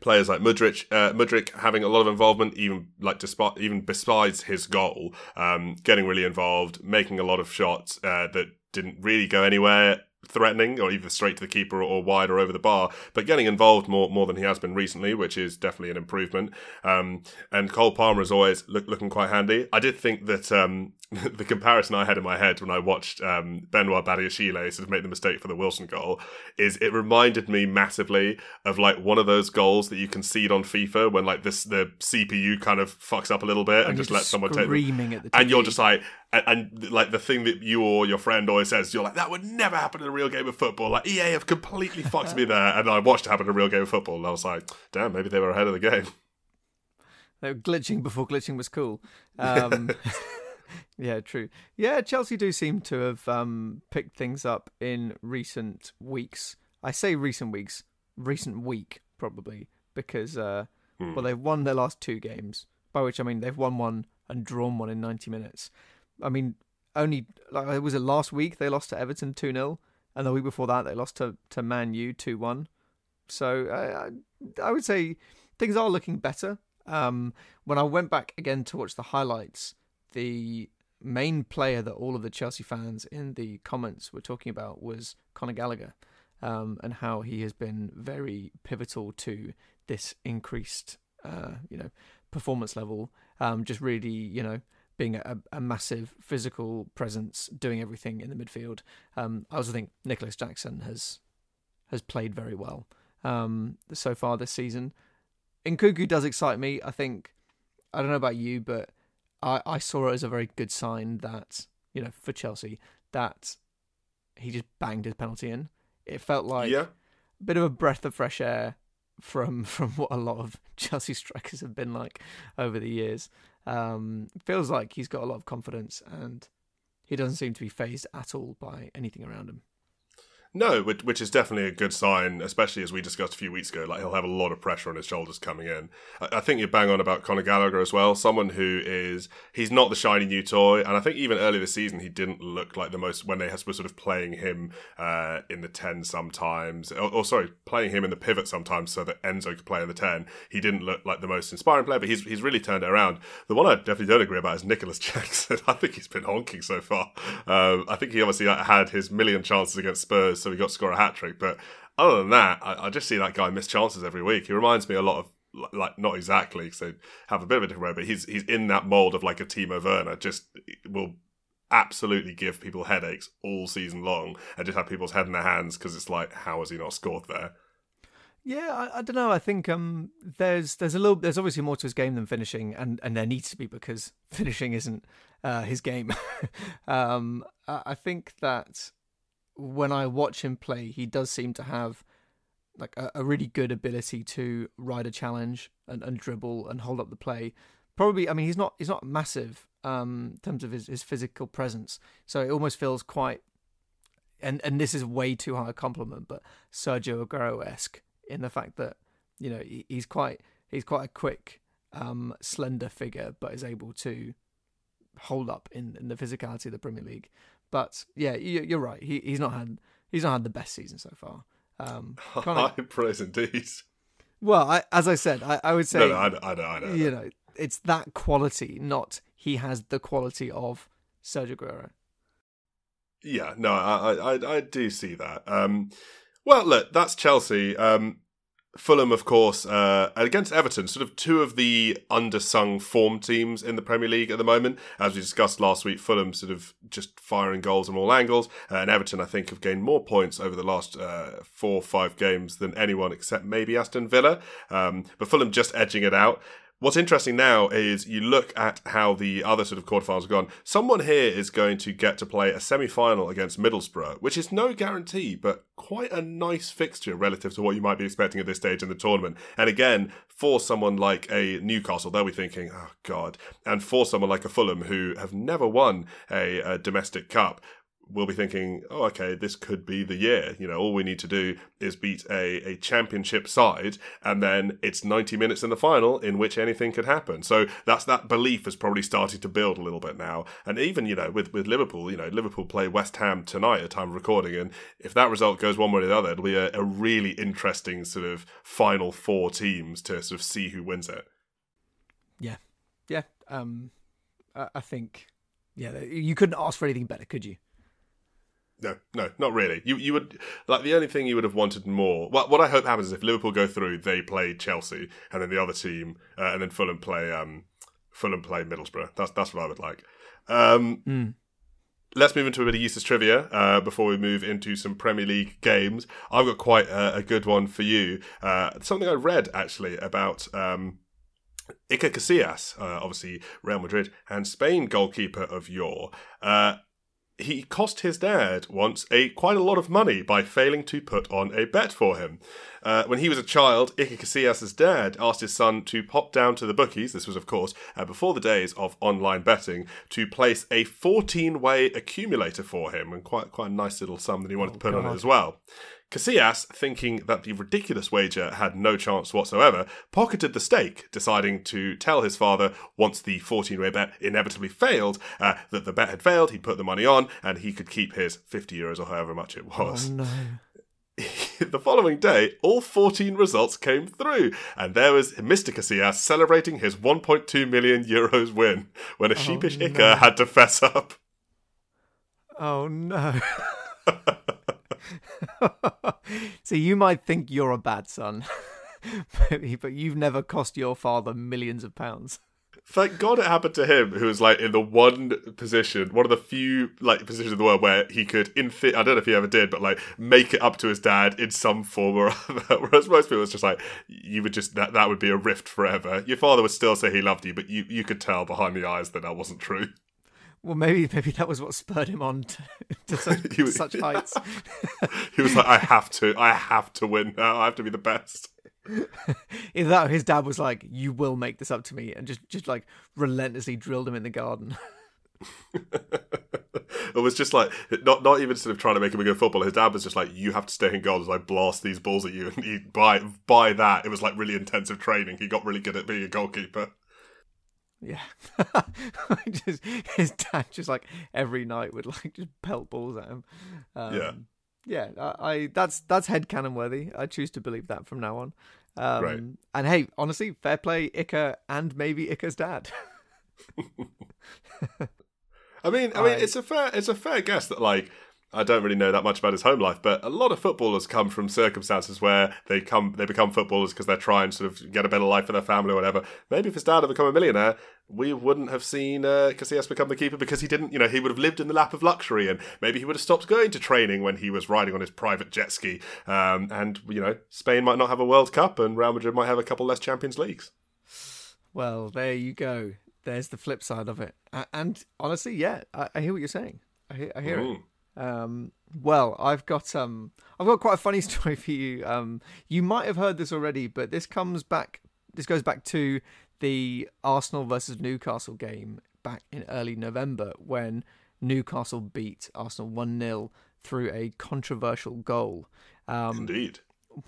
players like Mudryk, uh, having a lot of involvement, even like despite even besides his goal, um, getting really involved, making a lot of shots uh, that didn't really go anywhere threatening or either straight to the keeper or wide or over the bar, but getting involved more more than he has been recently, which is definitely an improvement. Um, and Cole Palmer is always look, looking quite handy. I did think that um, the comparison I had in my head when I watched um, Benoit Badiashile sort of make the mistake for the Wilson goal is it reminded me massively of like one of those goals that you concede on FIFA when like this the CPU kind of fucks up a little bit and, and just lets someone take screaming at the and you're just like and, and, like the thing that you or your friend always says, you're like that would never happen in a real game of football. Like EA have completely fucked me there, and I watched it happen in a real game of football, and I was like, damn, maybe they were ahead of the game. They were glitching before glitching was cool. Um, yeah, true. Yeah, Chelsea do seem to have um, picked things up in recent weeks. I say recent weeks, recent week probably because uh, hmm. well they've won their last two games. By which I mean they've won one and drawn one in ninety minutes. I mean, only like it was it last week they lost to Everton two 0 and the week before that they lost to to Man U two one. So I, I would say things are looking better. Um, when I went back again to watch the highlights, the main player that all of the Chelsea fans in the comments were talking about was Conor Gallagher, um, and how he has been very pivotal to this increased, uh, you know, performance level. Um, just really, you know, being a, a, massive physical presence, doing everything in the midfield. Um, I also think Nicolas Jackson has has played very well um, so far this season. Nkunku does excite me. I think I don't know about you, but I, I saw it as a very good sign that you know for Chelsea that he just banged his penalty in. It felt like yeah. a bit of a breath of fresh air from from what a lot of Chelsea strikers have been like over the years. Um, feels like he's got a lot of confidence, and he doesn't seem to be fazed at all by anything around him. No, which, is definitely a good sign, especially as we discussed a few weeks ago. Like he'll have a lot of pressure on his shoulders coming in. I, I think you bang on about Conor Gallagher as well. Someone who is he's not the shiny new toy, and I think even earlier this season he didn't look like the most when they were sort of playing him uh, in the ten sometimes, or, or, sorry, playing him in the pivot sometimes so that Enzo could play in the ten. He didn't look like the most inspiring player, but he's he's really turned it around. The one I definitely don't agree about is Nicolas Jackson. I think he's been honking so far. Um, I think he obviously had his million chances against Spurs, so he got to score a hat trick. But other than that, I, I, just see that guy miss chances every week. He reminds me a lot of like not exactly because they have a bit of a different way, but he's he's in that mold of like a Timo Werner. Just will absolutely give people headaches all season long and just have people's head in their hands because it's like, how has he not scored there? Yeah, I, I, don't know. I think um, there's there's a little there's obviously more to his game than finishing, and, and there needs to be because finishing isn't uh, his game. um, I think that when I watch him play, he does seem to have like a, a really good ability to ride a challenge and, and, dribble and hold up the play. Probably, I mean, he's not he's not massive um, in terms of his, his physical presence, so it almost feels quite. And and this is way too high a compliment, but Sergio Aguero esque in the fact that you know he, he's quite he's quite a quick, um, slender figure, but is able to hold up in, in the physicality of the Premier League. But yeah, you, are right. He, he's not had he's not had the best season so far. Um, High praise indeed. Well, I, as I said, I, I would say no, no, I know, I know, I know. You know, it's that quality, not he has the quality of Sergio Aguero. Yeah, no, I, I, I do see that. Um, well, look, that's Chelsea. Um, Fulham, of course, uh, against Everton, sort of two of the undersung form teams in the Premier League at the moment. As we discussed last week, Fulham sort of just firing goals from all angles, uh, and Everton, I think, have gained more points over the last uh, four or five games than anyone except maybe Aston Villa. Um, but Fulham just edging it out. What's interesting now is you look at how the other sort of quarterfinals have gone. Someone here is going to get to play a semi final against Middlesbrough, which is no guarantee, but quite a nice fixture relative to what you might be expecting at this stage in the tournament. And again, for someone like a Newcastle, they'll be thinking, oh, God. And for someone like a Fulham who have never won a, a domestic cup, we'll be thinking, oh, okay, this could be the year. You know, all we need to do is beat a, a championship side, and then it's 90 minutes in the final in which anything could happen. So that's that belief is probably starting to build a little bit now. And even, you know, with, with Liverpool, you know, Liverpool play West Ham tonight at time of recording, and if that result goes one way or the other, it'll be a, a really interesting sort of final four teams to sort of see who wins it. Yeah. Yeah. Um, I think, yeah, you couldn't ask for anything better, could you? No, no, not really. You you would like the only thing you would have wanted more. What what I hope happens is if Liverpool go through, they play Chelsea, and then the other team, uh, and then Fulham play um Fulham play Middlesbrough. That's that's what I would like. Um, mm. Let's move into a bit of useless trivia uh, before we move into some Premier League games. I've got quite a, a good one for you. Uh, something I read actually about. Um, Iker Casillas, uh, obviously Real Madrid and Spain goalkeeper of yore, uh, he cost his dad once a quite a lot of money by failing to put on a bet for him. Uh, when he was a child, Iker Casillas' dad asked his son to pop down to the bookies. This was, of course, uh, before the days of online betting, to place a 14-way accumulator for him, and quite quite a nice little sum that he wanted oh, to put God. on it as well. Casillas, thinking that the ridiculous wager had no chance whatsoever, pocketed the stake, deciding to tell his father, once the 14 way bet inevitably failed, uh, that the bet had failed, he'd put the money on, and he could keep his 50 euros or however much it was. Oh, no. the following day, all 14 results came through, and there was Mr. Casillas celebrating his 1.2 million euros win when a oh, sheepish no. Iker had to fess up. Oh no. so you might think you're a bad son, but you've never cost your father millions of pounds. Thank God it happened to him, who was like in the one position, one of the few like positions in the world where he could, in fit, I don't know if he ever did, but like make it up to his dad in some form or other. Whereas most people, it's just like you would just that that would be a rift forever. Your father would still say he loved you, but you you could tell behind the eyes that that wasn't true. Well, maybe maybe that was what spurred him on to, to such, was, such heights. he was like, "I have to, I have to win now. I have to be the best." Either that, his dad was like, "You will make this up to me," and just just like relentlessly drilled him in the garden. it was just like not not even sort of trying to make him a good footballer. His dad was just like, "You have to stay in goal as I blast these balls at you." And he, by by that, it was like really intensive training. He got really good at being a goalkeeper. Yeah, just, his dad just like every night would like just pelt balls at him. Um, yeah, yeah. I, I that's that's headcanon worthy. I choose to believe that from now on. Um, Right. And hey, honestly, fair play, Iker, and maybe Iker's dad. I mean, I mean, I- it's a fair it's a fair guess that like I don't really know that much about his home life, but a lot of footballers come from circumstances where they come they become footballers because they're trying to sort of get a better life for their family or whatever. Maybe if his dad had become a millionaire, we wouldn't have seen uh, Casillas become the keeper because he didn't. You know, he would have lived in the lap of luxury, and maybe he would have stopped going to training when he was riding on his private jet ski. Um, and you know, Spain might not have a World Cup, and Real Madrid might have a couple less Champions Leagues. Well, there you go. There's the flip side of it. And honestly, yeah, I, I hear what you're saying. I hear, I hear it. Um, well, I've got um, I've got quite a funny story for you. Um, you might have heard this already, but this comes back. This goes back to the Arsenal versus Newcastle game back in early November when Newcastle beat Arsenal one 0 through a controversial goal. Um, Indeed.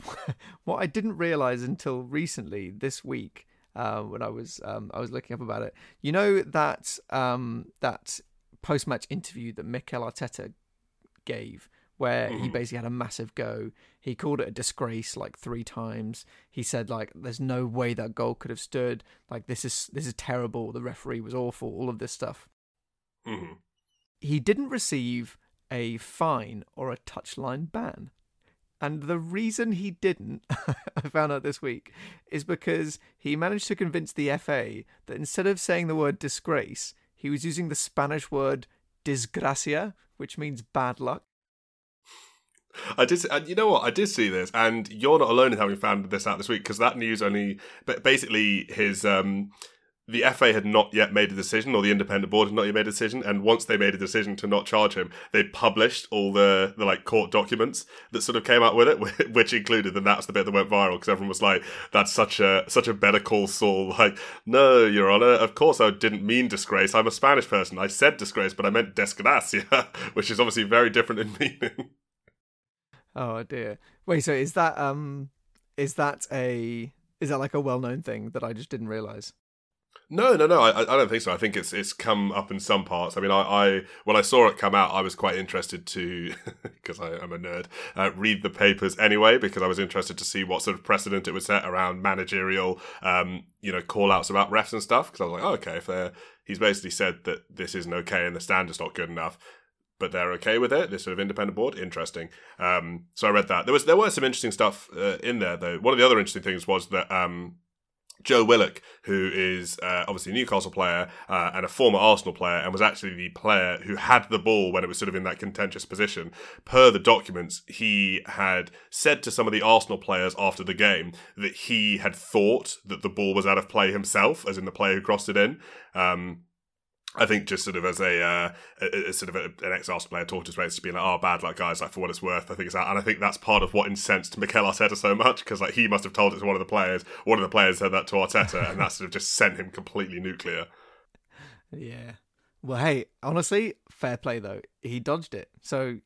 what I didn't realize until recently this week uh, when I was um, I was looking up about it. You know that um, that post match interview that Mikel Arteta gave, where he Mhm. basically had a massive go. He called it a disgrace like three times. He said like, "There's no way that goal could have stood. Like this is this is terrible. The referee was awful. All of this stuff." hmm he didn't receive a fine or a touchline ban. And the reason he didn't, I found out this week, is because he managed to convince the FA that instead of saying the word disgrace, he was using the Spanish word desgracia, which means bad luck. I did, and you know what? I did see this, and you're not alone in having found this out this week because that news only, but basically, his um, the FA had not yet made a decision, or the independent board had not yet made a decision, and once they made a decision to not charge him, they published all the the like court documents that sort of came out with it, which included, and that's the bit that went viral because everyone was like, "That's such a such a better call, Saul." Like, no, Your Honor, of course I didn't mean disgrace. I'm a Spanish person. I said disgrace, but I meant desgracia, which is obviously very different in meaning. Oh dear. Wait, so is that um is that a is that like a well known thing that I just didn't realise? No, no, no. I, I don't think so. I think it's it's come up in some parts. I mean, I, I when I saw it come out, I was quite interested to because I'm a nerd. Uh, read the papers anyway because I was interested to see what sort of precedent it would set around managerial, um, you know, call outs about refs and stuff. Because I was like, oh, okay, if they're he's basically said that this isn't okay and the standard's not good enough. But they're okay with it. This sort of independent board, interesting. Um, so I read that. There was there were some interesting stuff uh, in there though. One of the other interesting things was that um, Joe Willock, who is uh, obviously a Newcastle player uh, and a former Arsenal player, and was actually the player who had the ball when it was sort of in that contentious position. Per the documents, he had said to some of the Arsenal players after the game that he had thought that the ball was out of play himself, as in the player who crossed it in. Um, I think just sort of as a, uh, a, a sort of a, an ex-Arsenal player talked to mates, just being like, "Oh, bad luck, guys!" Like for what it's worth, I think it's that, and I think that's part of what incensed Mikel Arteta so much because like he must have told it to one of the players. One of the players said that to Arteta, and that sort of just sent him completely nuclear. Yeah. Well, hey, honestly, fair play though. He dodged it. So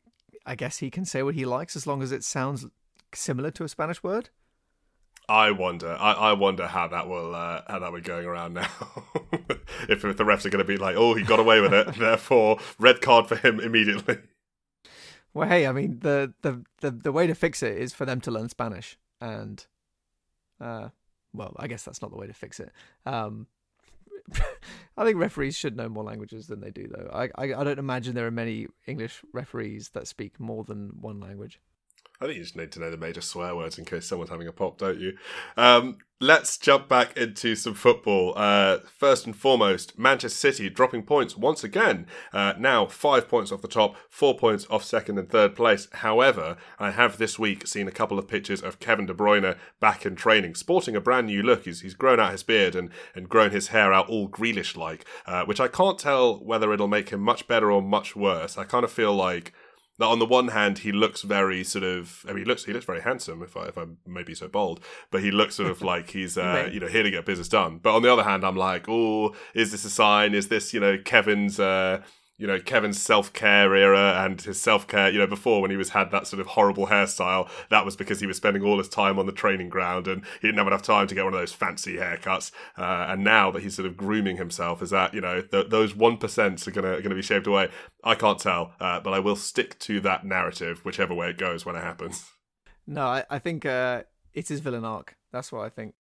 I guess he can say what he likes as long as it sounds similar to a Spanish word. I wonder, I, I wonder how that will uh, how that will be going around now. if, if the refs are going to be like, "Oh, he got away with it," therefore red card for him immediately. Well, hey, I mean, the the the, the way to fix it is for them to learn Spanish and uh well, I guess that's not the way to fix it. Um I think referees should know more languages than they do though. I, I I don't imagine there are many English referees that speak more than one language. I think you just need to know the major swear words in case someone's having a pop, don't you? Um, let's jump back into some football. Uh, first and foremost, Manchester City dropping points once again. Uh, now five points off the top, four points off second and third place. However, I have this week seen a couple of pictures of Kevin De Bruyne back in training, sporting a brand new look. He's, he's grown out his beard and, and grown his hair out all Grealish like, uh, which I can't tell whether it'll make him much better or much worse. I kind of feel like that on the one hand he looks very sort of I mean he looks he looks very handsome if I if I may be so bold but he looks sort of like he's uh, you know here to get business done. But on the other hand I'm like oh is this a sign? Is this you know Kevin's uh you know Kevin's self care era and his self care. You know, before when he was had that sort of horrible hairstyle, that was because he was spending all his time on the training ground and he didn't have enough time to get one of those fancy haircuts. Uh, and now that he's sort of grooming himself, is that you know th- those one percent are gonna are gonna be shaved away? I can't tell, uh, but I will stick to that narrative, whichever way it goes when it happens. No, I, I think uh, it is villain arc. That's what I think.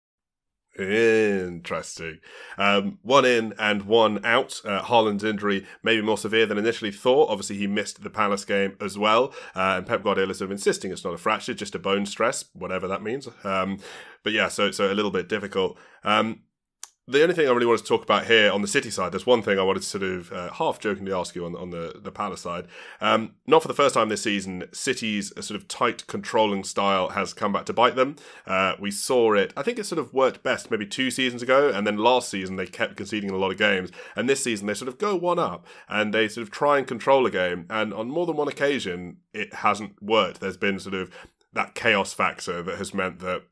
Interesting. Um, one in and one out. Uh, Haaland's injury may be more severe than initially thought. Obviously, he missed the Palace game as well. Uh, and Pep Guardiola is sort of insisting it's not a fracture, just a bone stress, whatever that means. Um, but yeah, so so a little bit difficult. Um, the only thing I really want to talk about here on the City side, there's one thing I wanted to sort of uh, half jokingly ask you on, on the, the Palace side. Um, not for the first time this season, City's sort of tight controlling style has come back to bite them. Uh, we saw it, I think it sort of worked best maybe two seasons ago, and then last season they kept conceding in a lot of games. And this season they sort of go one up and they sort of try and control a game. And on more than one occasion, it hasn't worked. There's been sort of that chaos factor that has meant that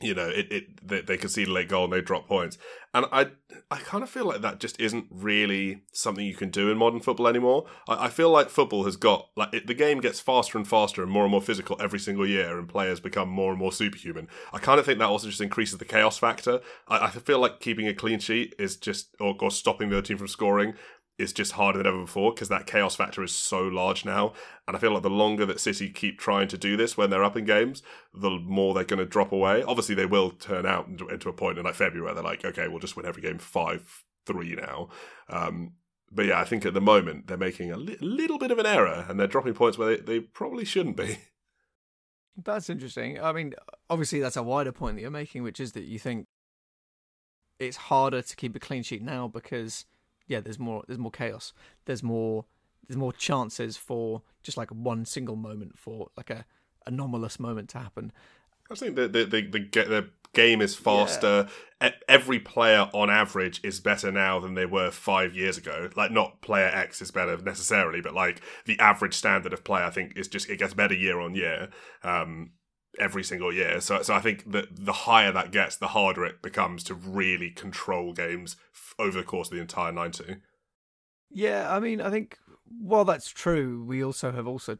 you know, it, it they, they concede a late goal and they drop points. And I I kind of feel like that just isn't really something you can do in modern football anymore. I, I feel like football has got like it, the game gets faster and faster and more and more physical every single year, and players become more and more superhuman. I kind of think that also just increases the chaos factor. I, I feel like keeping a clean sheet is just or, or stopping the other team from scoring is just harder than ever before because that chaos factor is so large now. And I feel like the longer that City keep trying to do this when they're up in games, the more they're going to drop away. Obviously, they will turn out into a point in like February where they're like, okay, we'll just win every game 5 3 now. Um, but yeah, I think at the moment they're making a li- little bit of an error and they're dropping points where they, they probably shouldn't be. That's interesting. I mean, obviously, that's a wider point that you're making, which is that you think it's harder to keep a clean sheet now because yeah, there's more there's more chaos. There's more there's more chances for just like one single moment for like a anomalous moment to happen. I think the the the, the, the game is faster. Yeah. Every player on average is better now than they were five years ago. Like not player X is better necessarily, but like the average standard of play, I think is just it gets better year on year. Um, every single year. So, so I think that the higher that gets, the harder it becomes to really control games f- over the course of the entire ninety. Yeah, I mean, I think while that's true, we also have also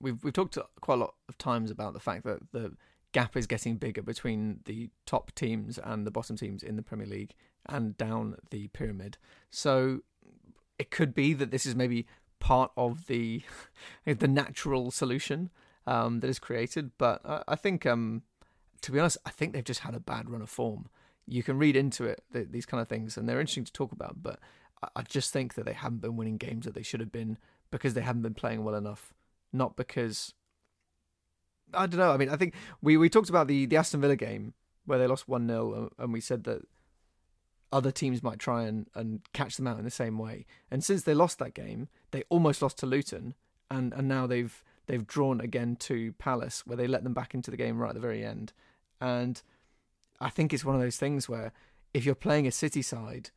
we've we've talked quite a lot of times about the fact that the gap is getting bigger between the top teams and the bottom teams in the Premier League and down the pyramid. So it could be that this is maybe part of the the natural solution um, that is created. But I, I think, um, to be honest, I think they've just had a bad run of form. You can read into it the, these kind of things, and they're interesting to talk about. But I, I just think that they haven't been winning games that they should have been because they haven't been playing well enough, not because I don't know. I mean, I think we, we talked about the, the Aston Villa game where they lost 1 0, and we said that other teams might try and, and catch them out in the same way. And since they lost that game, they almost lost to Luton, and, and now they've they've drawn again to Palace, where they let them back into the game right at the very end. And I think it's one of those things where if you're playing a City side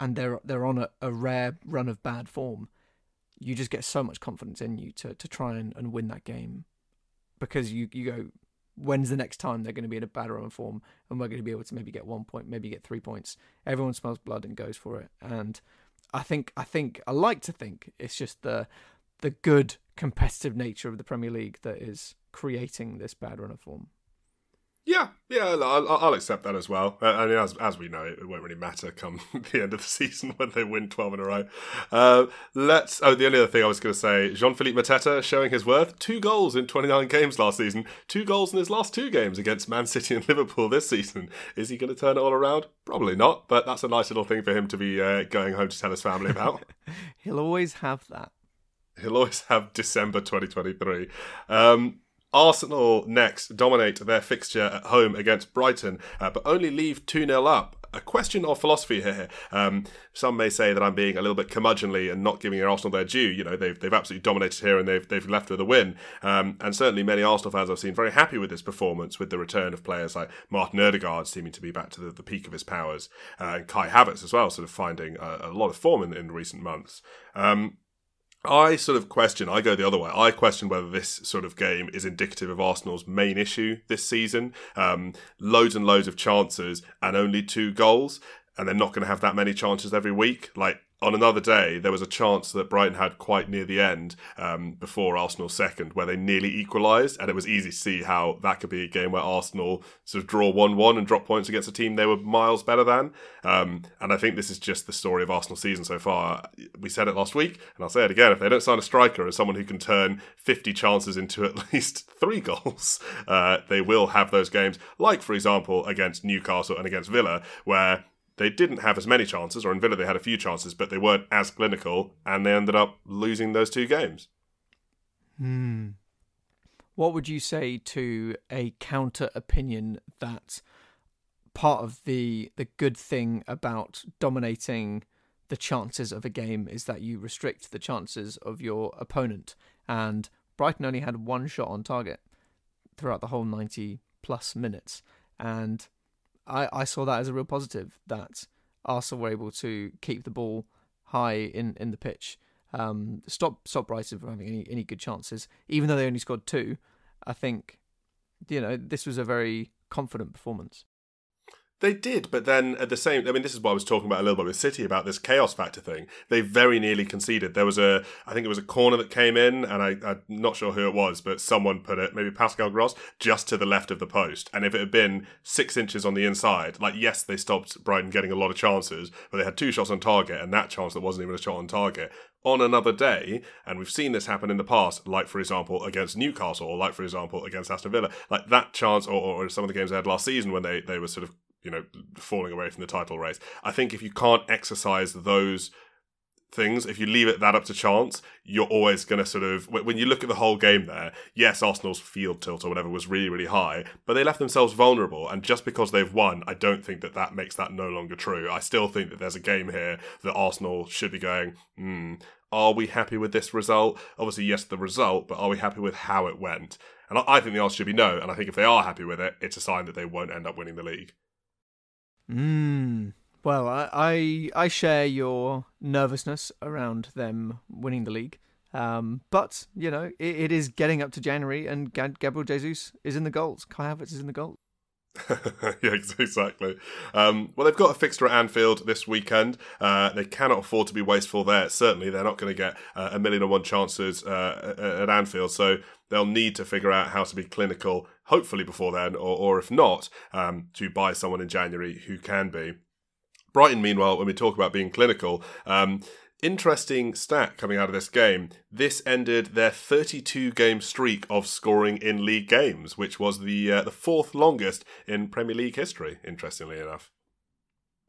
and they're they're on a, a rare run of bad form, you just get so much confidence in you to, to try and, and win that game. Because you, you go, when's the next time they're going to be in a bad run of form and we're going to be able to maybe get one point, maybe get three points. Everyone smells blood and goes for it. And I think I think I like to think it's just the the good competitive nature of the Premier League that is creating this bad run of form. Yeah, yeah, I'll, I'll accept that as well. Uh, and as as we know, it won't really matter come the end of the season when they win twelve in a row. Uh, let's. Oh, the only other thing I was going to say: Jean Philippe Mateta showing his worth. Two goals in twenty nine games last season. Two goals in his last two games against Man City and Liverpool this season. Is he going to turn it all around? Probably not. But that's a nice little thing for him to be uh, going home to tell his family about. He'll always have that. He'll always have December 2023. Um, Arsenal next dominate their fixture at home against Brighton, uh, but only leave 2 0 up. A question of philosophy here. Um, some may say that I'm being a little bit curmudgeonly and not giving Arsenal their due. You know, they've, they've absolutely dominated here and they've, they've left with a win. Um, and certainly many Arsenal fans I've seen very happy with this performance, with the return of players like Martin Odegaard seeming to be back to the, the peak of his powers, uh, and Kai Havertz as well, sort of finding a, a lot of form in, in recent months. Um, I sort of question, I go the other way. I question whether this sort of game is indicative of Arsenal's main issue this season. Um, loads and loads of chances and only two goals, and they're not going to have that many chances every week. Like, on another day, there was a chance that Brighton had quite near the end um, before Arsenal's second, where they nearly equalised, and it was easy to see how that could be a game where Arsenal sort of draw one-one and drop points against a team they were miles better than. Um, and I think this is just the story of Arsenal season so far. We said it last week, and I'll say it again: if they don't sign a striker as someone who can turn 50 chances into at least three goals, uh, they will have those games, like for example against Newcastle and against Villa, where they didn't have as many chances, or in Villa they had a few chances, but they weren't as clinical, and they ended up losing those two games. Hmm. What would you say to a counter opinion that part of the the good thing about dominating the chances of a game is that you restrict the chances of your opponent, and Brighton only had one shot on target throughout the whole ninety plus minutes, and I, I saw that as a real positive that Arsenal were able to keep the ball high in, in the pitch. Um, stop stop Brighton from having any, any good chances, even though they only scored two. I think, you know, this was a very confident performance. They did, but then at the same, I mean, this is what I was talking about a little bit with City about this chaos factor thing. They very nearly conceded. There was a, I think it was a corner that came in, and I, I'm not sure who it was, but someone put it, maybe Pascal Gross, just to the left of the post. And if it had been six inches on the inside, like yes, they stopped Brighton getting a lot of chances, but they had two shots on target, and that chance that wasn't even a shot on target on another day, and we've seen this happen in the past, like for example against Newcastle, or like for example against Aston Villa, like that chance, or, or some of the games they had last season when they, they were sort of you know, falling away from the title race. I think if you can't exercise those things, if you leave it that up to chance, you're always going to sort of, when you look at the whole game there, yes, Arsenal's field tilt or whatever was really, really high, but they left themselves vulnerable. And just because they've won, I don't think that that makes that no longer true. I still think that there's a game here that Arsenal should be going, hmm, are we happy with this result? Obviously, yes, the result, but are we happy with how it went? And I think the answer should be no. And I think if they are happy with it, it's a sign that they won't end up winning the league. Mm. Well, I, I, I share your nervousness around them winning the league. Um, but you know, it, it is getting up to January, and Gabriel Jesus is in the goals. Kai Havertz is in the goals. yeah, exactly. Um, well, they've got a fixture at Anfield this weekend. Uh, they cannot afford to be wasteful there. Certainly, they're not going to get uh, a million and one chances uh, at Anfield. So they'll need to figure out how to be clinical, hopefully before then, or, or if not, um, to buy someone in January who can be. Brighton, meanwhile, when we talk about being clinical, um, interesting stat coming out of this game. This ended their 32 game streak of scoring in league games, which was the uh, the fourth longest in Premier League history. Interestingly enough.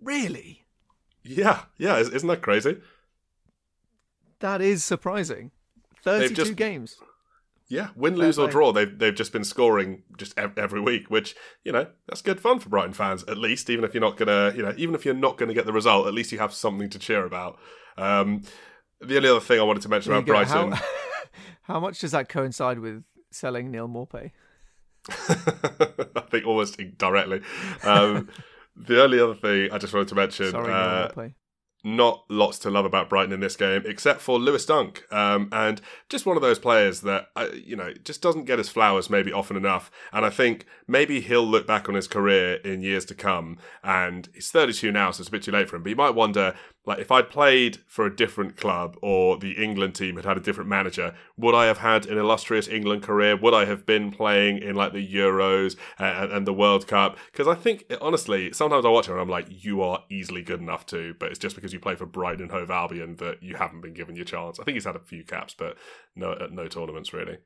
Really? Yeah, yeah. Isn't that crazy? That is surprising. 32 just, games. Yeah, win, lose or draw, they've they've just been scoring just every week, which you know that's good fun for Brighton fans. At least, even if you're not gonna, you know, even if you're not gonna get the result, at least you have something to cheer about. Um, the only other thing I wanted to mention about Brighton. How, how, much does that coincide with selling Neal Maupay? I think almost directly. Um, the only other thing I just wanted to mention. Sorry, uh, not lots to love about Brighton in this game, except for Lewis Dunk, um, and just one of those players that uh, you know just doesn't get his flowers maybe often enough. And I think maybe he'll look back on his career in years to come, and he's 32 now, so it's a bit too late for him. But you might wonder, like, if I'd played for a different club or the England team had had a different manager, would I have had an illustrious England career? Would I have been playing in like the Euros and, and the World Cup? Because I think honestly, sometimes I watch it and I'm like, you are easily good enough to, but it's just because you play for Brighton and Hove Albion that you haven't been given your chance. I think he's had a few caps, but no, no tournaments really.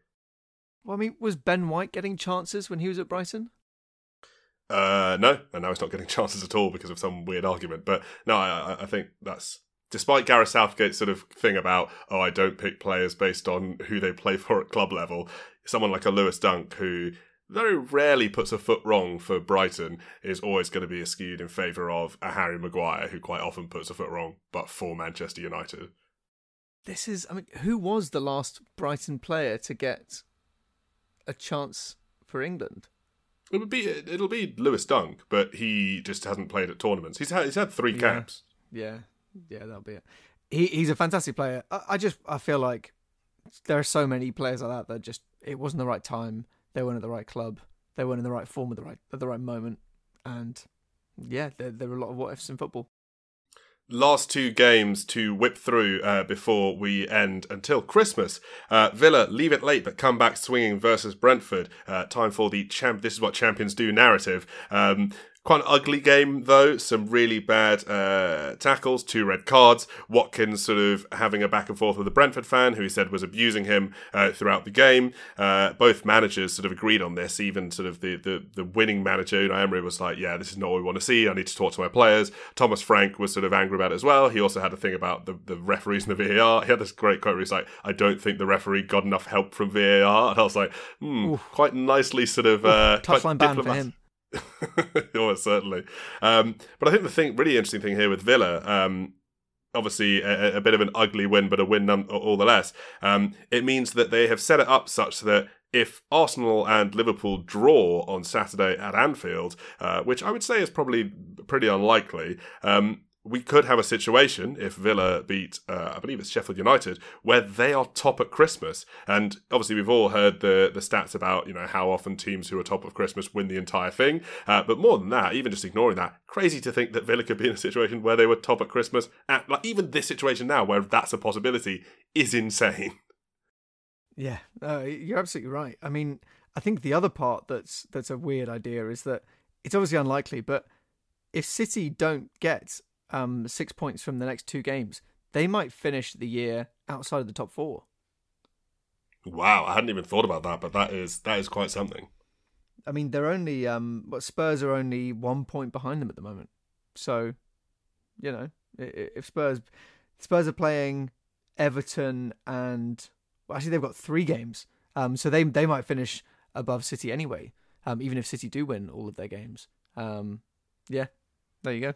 Well, I mean, was Ben White getting chances when he was at Brighton? Uh, no, and now he's not getting chances at all because of some weird argument. But no, I, I think that's despite Gareth Southgate's sort of thing about oh, I don't pick players based on who they play for at club level. Someone like a Lewis Dunk who very rarely puts a foot wrong for Brighton is always going to be skewed in favour of a Harry Maguire who quite often puts a foot wrong, but for Manchester United. This is, I mean, who was the last Brighton player to get a chance for England? It would be it'll be Lewis Dunk, but he just hasn't played at tournaments. He's had he's had three caps. Yeah, yeah, yeah that'll be it. He he's a fantastic player. I, I, just I feel like there are so many players like that that just it wasn't the right time. They weren't at the right club. They weren't in the right form at the right at the right moment. And yeah, there there are a lot of what ifs in football. Last two games to whip through uh, before we end until Christmas. Uh, Villa leave it late but come back swinging versus Brentford. Uh, time for the champ. This is what champions do narrative. Um, Quite an ugly game, though. Some really bad uh, tackles, two red cards. Watkins sort of having a back and forth with a Brentford fan who he said was abusing him uh, throughout the game. Uh, both managers sort of agreed on this. Even sort of the, the, the winning manager, Unai Emery, was like, yeah, this is not what we want to see. I need to talk to my players. Thomas Frank was sort of angry about it as well. He also had a thing about the, the referees and the VAR. He had this great quote where he's like, I don't think the referee got enough help from VAR. And I was like, hmm, quite nicely sort of... Uh, Touchline ban for him. oh, certainly. Um, but I think the thing, really interesting thing here with Villa, um, obviously a, a, bit of an ugly win, but a win none, all the less. Um, it means that they have set it up such that if Arsenal and Liverpool draw on Saturday at Anfield, uh, which I would say is probably pretty unlikely, um, we could have a situation if Villa beat, uh, I believe it's Sheffield United, where they are top at Christmas. And obviously, we've all heard the the stats about you know how often teams who are top of Christmas win the entire thing. Uh, but more than that, even just ignoring that, crazy to think that Villa could be in a situation where they were top at Christmas. At like even this situation now, where that's a possibility, is insane. Yeah, uh, you're absolutely right. I mean, I think the other part that's that's a weird idea is that it's obviously unlikely, but if City don't get um, six points from the next two games, they might finish the year outside of the top four. Wow, I hadn't even thought about that, but that is that is quite something. I mean, they're only um, but Spurs are only one point behind them at the moment. So, you know, if Spurs Spurs are playing Everton and well, actually they've got three games, um, so they they might finish above City anyway, um, even if City do win all of their games. Um, yeah, there you go.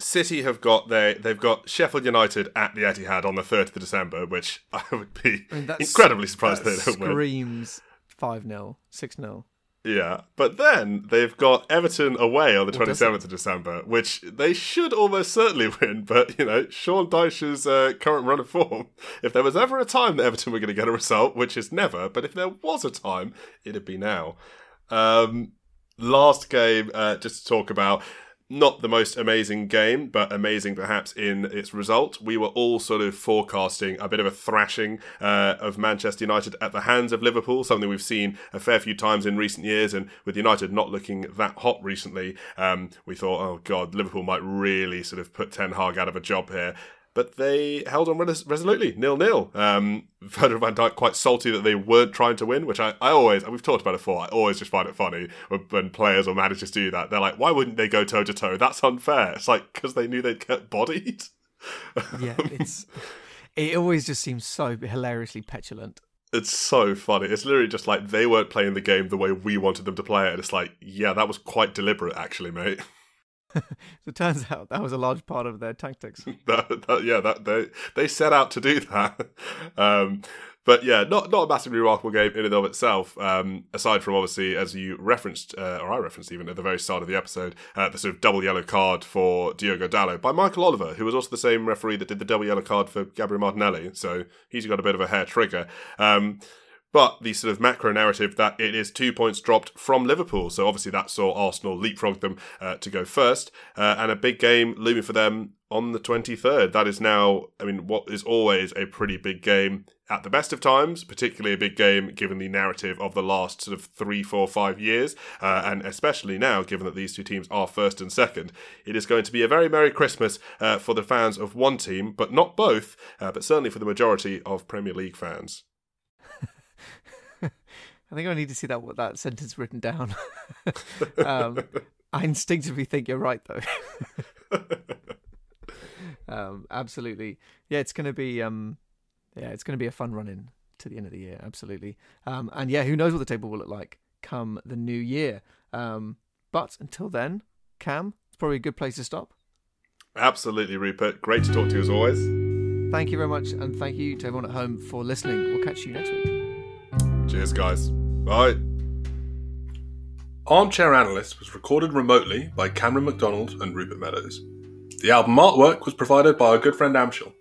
City have got their they've got Sheffield United at the Etihad on the third of December, which I would be I mean, incredibly surprised they don't win. Screams five 0 six 0 Yeah, but then they've got Everton away on the twenty seventh of December, which they should almost certainly win. But you know, Sean Dyche's uh, current run of form, if there was ever a time that Everton were going to get a result, which is never, but if there was a time, it'd be now. Um, last game, uh, just to talk about not the most amazing game, but amazing perhaps in its result. We were all sort of forecasting a bit of a thrashing uh, of Manchester United at the hands of Liverpool, something we've seen a fair few times in recent years. And with United not looking that hot recently, um, we thought, oh God, Liverpool might really sort of put Ten Hag out of a job here but they held on res- resolutely, nil nil. Um, Virgil van Dijk quite salty that they weren't trying to win, which I, I always, we've talked about it before, I always just find it funny when, when players or managers do that. They're like, why wouldn't they go toe to toe? That's unfair. It's like, because they knew they'd get bodied. yeah, it's, it always just seems so hilariously petulant. It's so funny. It's literally just like they weren't playing the game the way we wanted them to play it. And it's like, yeah, that was quite deliberate, actually, mate. so it turns out that was a large part of their tactics. that, that, yeah, that they they set out to do that. Um, but yeah, not not a massively remarkable game in and of itself. Um, aside from obviously, as you referenced, uh, or I referenced even at the very start of the episode, uh, the sort of double yellow card for Diogo Dalot by Michael Oliver, who was also the same referee that did the double yellow card for Gabriel Martinelli. So he's got a bit of a hair trigger. Um, but the sort of macro narrative that it is two points dropped from Liverpool. So obviously that saw Arsenal leapfrog them uh, to go first, uh, and a big game looming for them on the 23rd. That is now, I mean, what is always a pretty big game at the best of times, particularly a big game given the narrative of the last sort of three, four, five years, uh, and especially now, given that these two teams are first and second. It is going to be a very Merry Christmas uh, for the fans of one team, but not both, uh, but certainly for the majority of Premier League fans. I think I need to see that that sentence written down. um, I instinctively think you're right, though. um, absolutely, yeah. It's gonna be, um, yeah, it's gonna be a fun run in to the end of the year. Absolutely, um, and yeah, who knows what the table will look like come the new year. Um, but until then, Cam, it's probably a good place to stop. Absolutely, Rupert. Great to talk to you as always. Thank you very much, and thank you to everyone at home for listening. We'll catch you next week. Cheers, guys. Bye. Armchair Analyst was recorded remotely by Cameron McDonald and Rupert Meadows. The album artwork was provided by our good friend Amshel.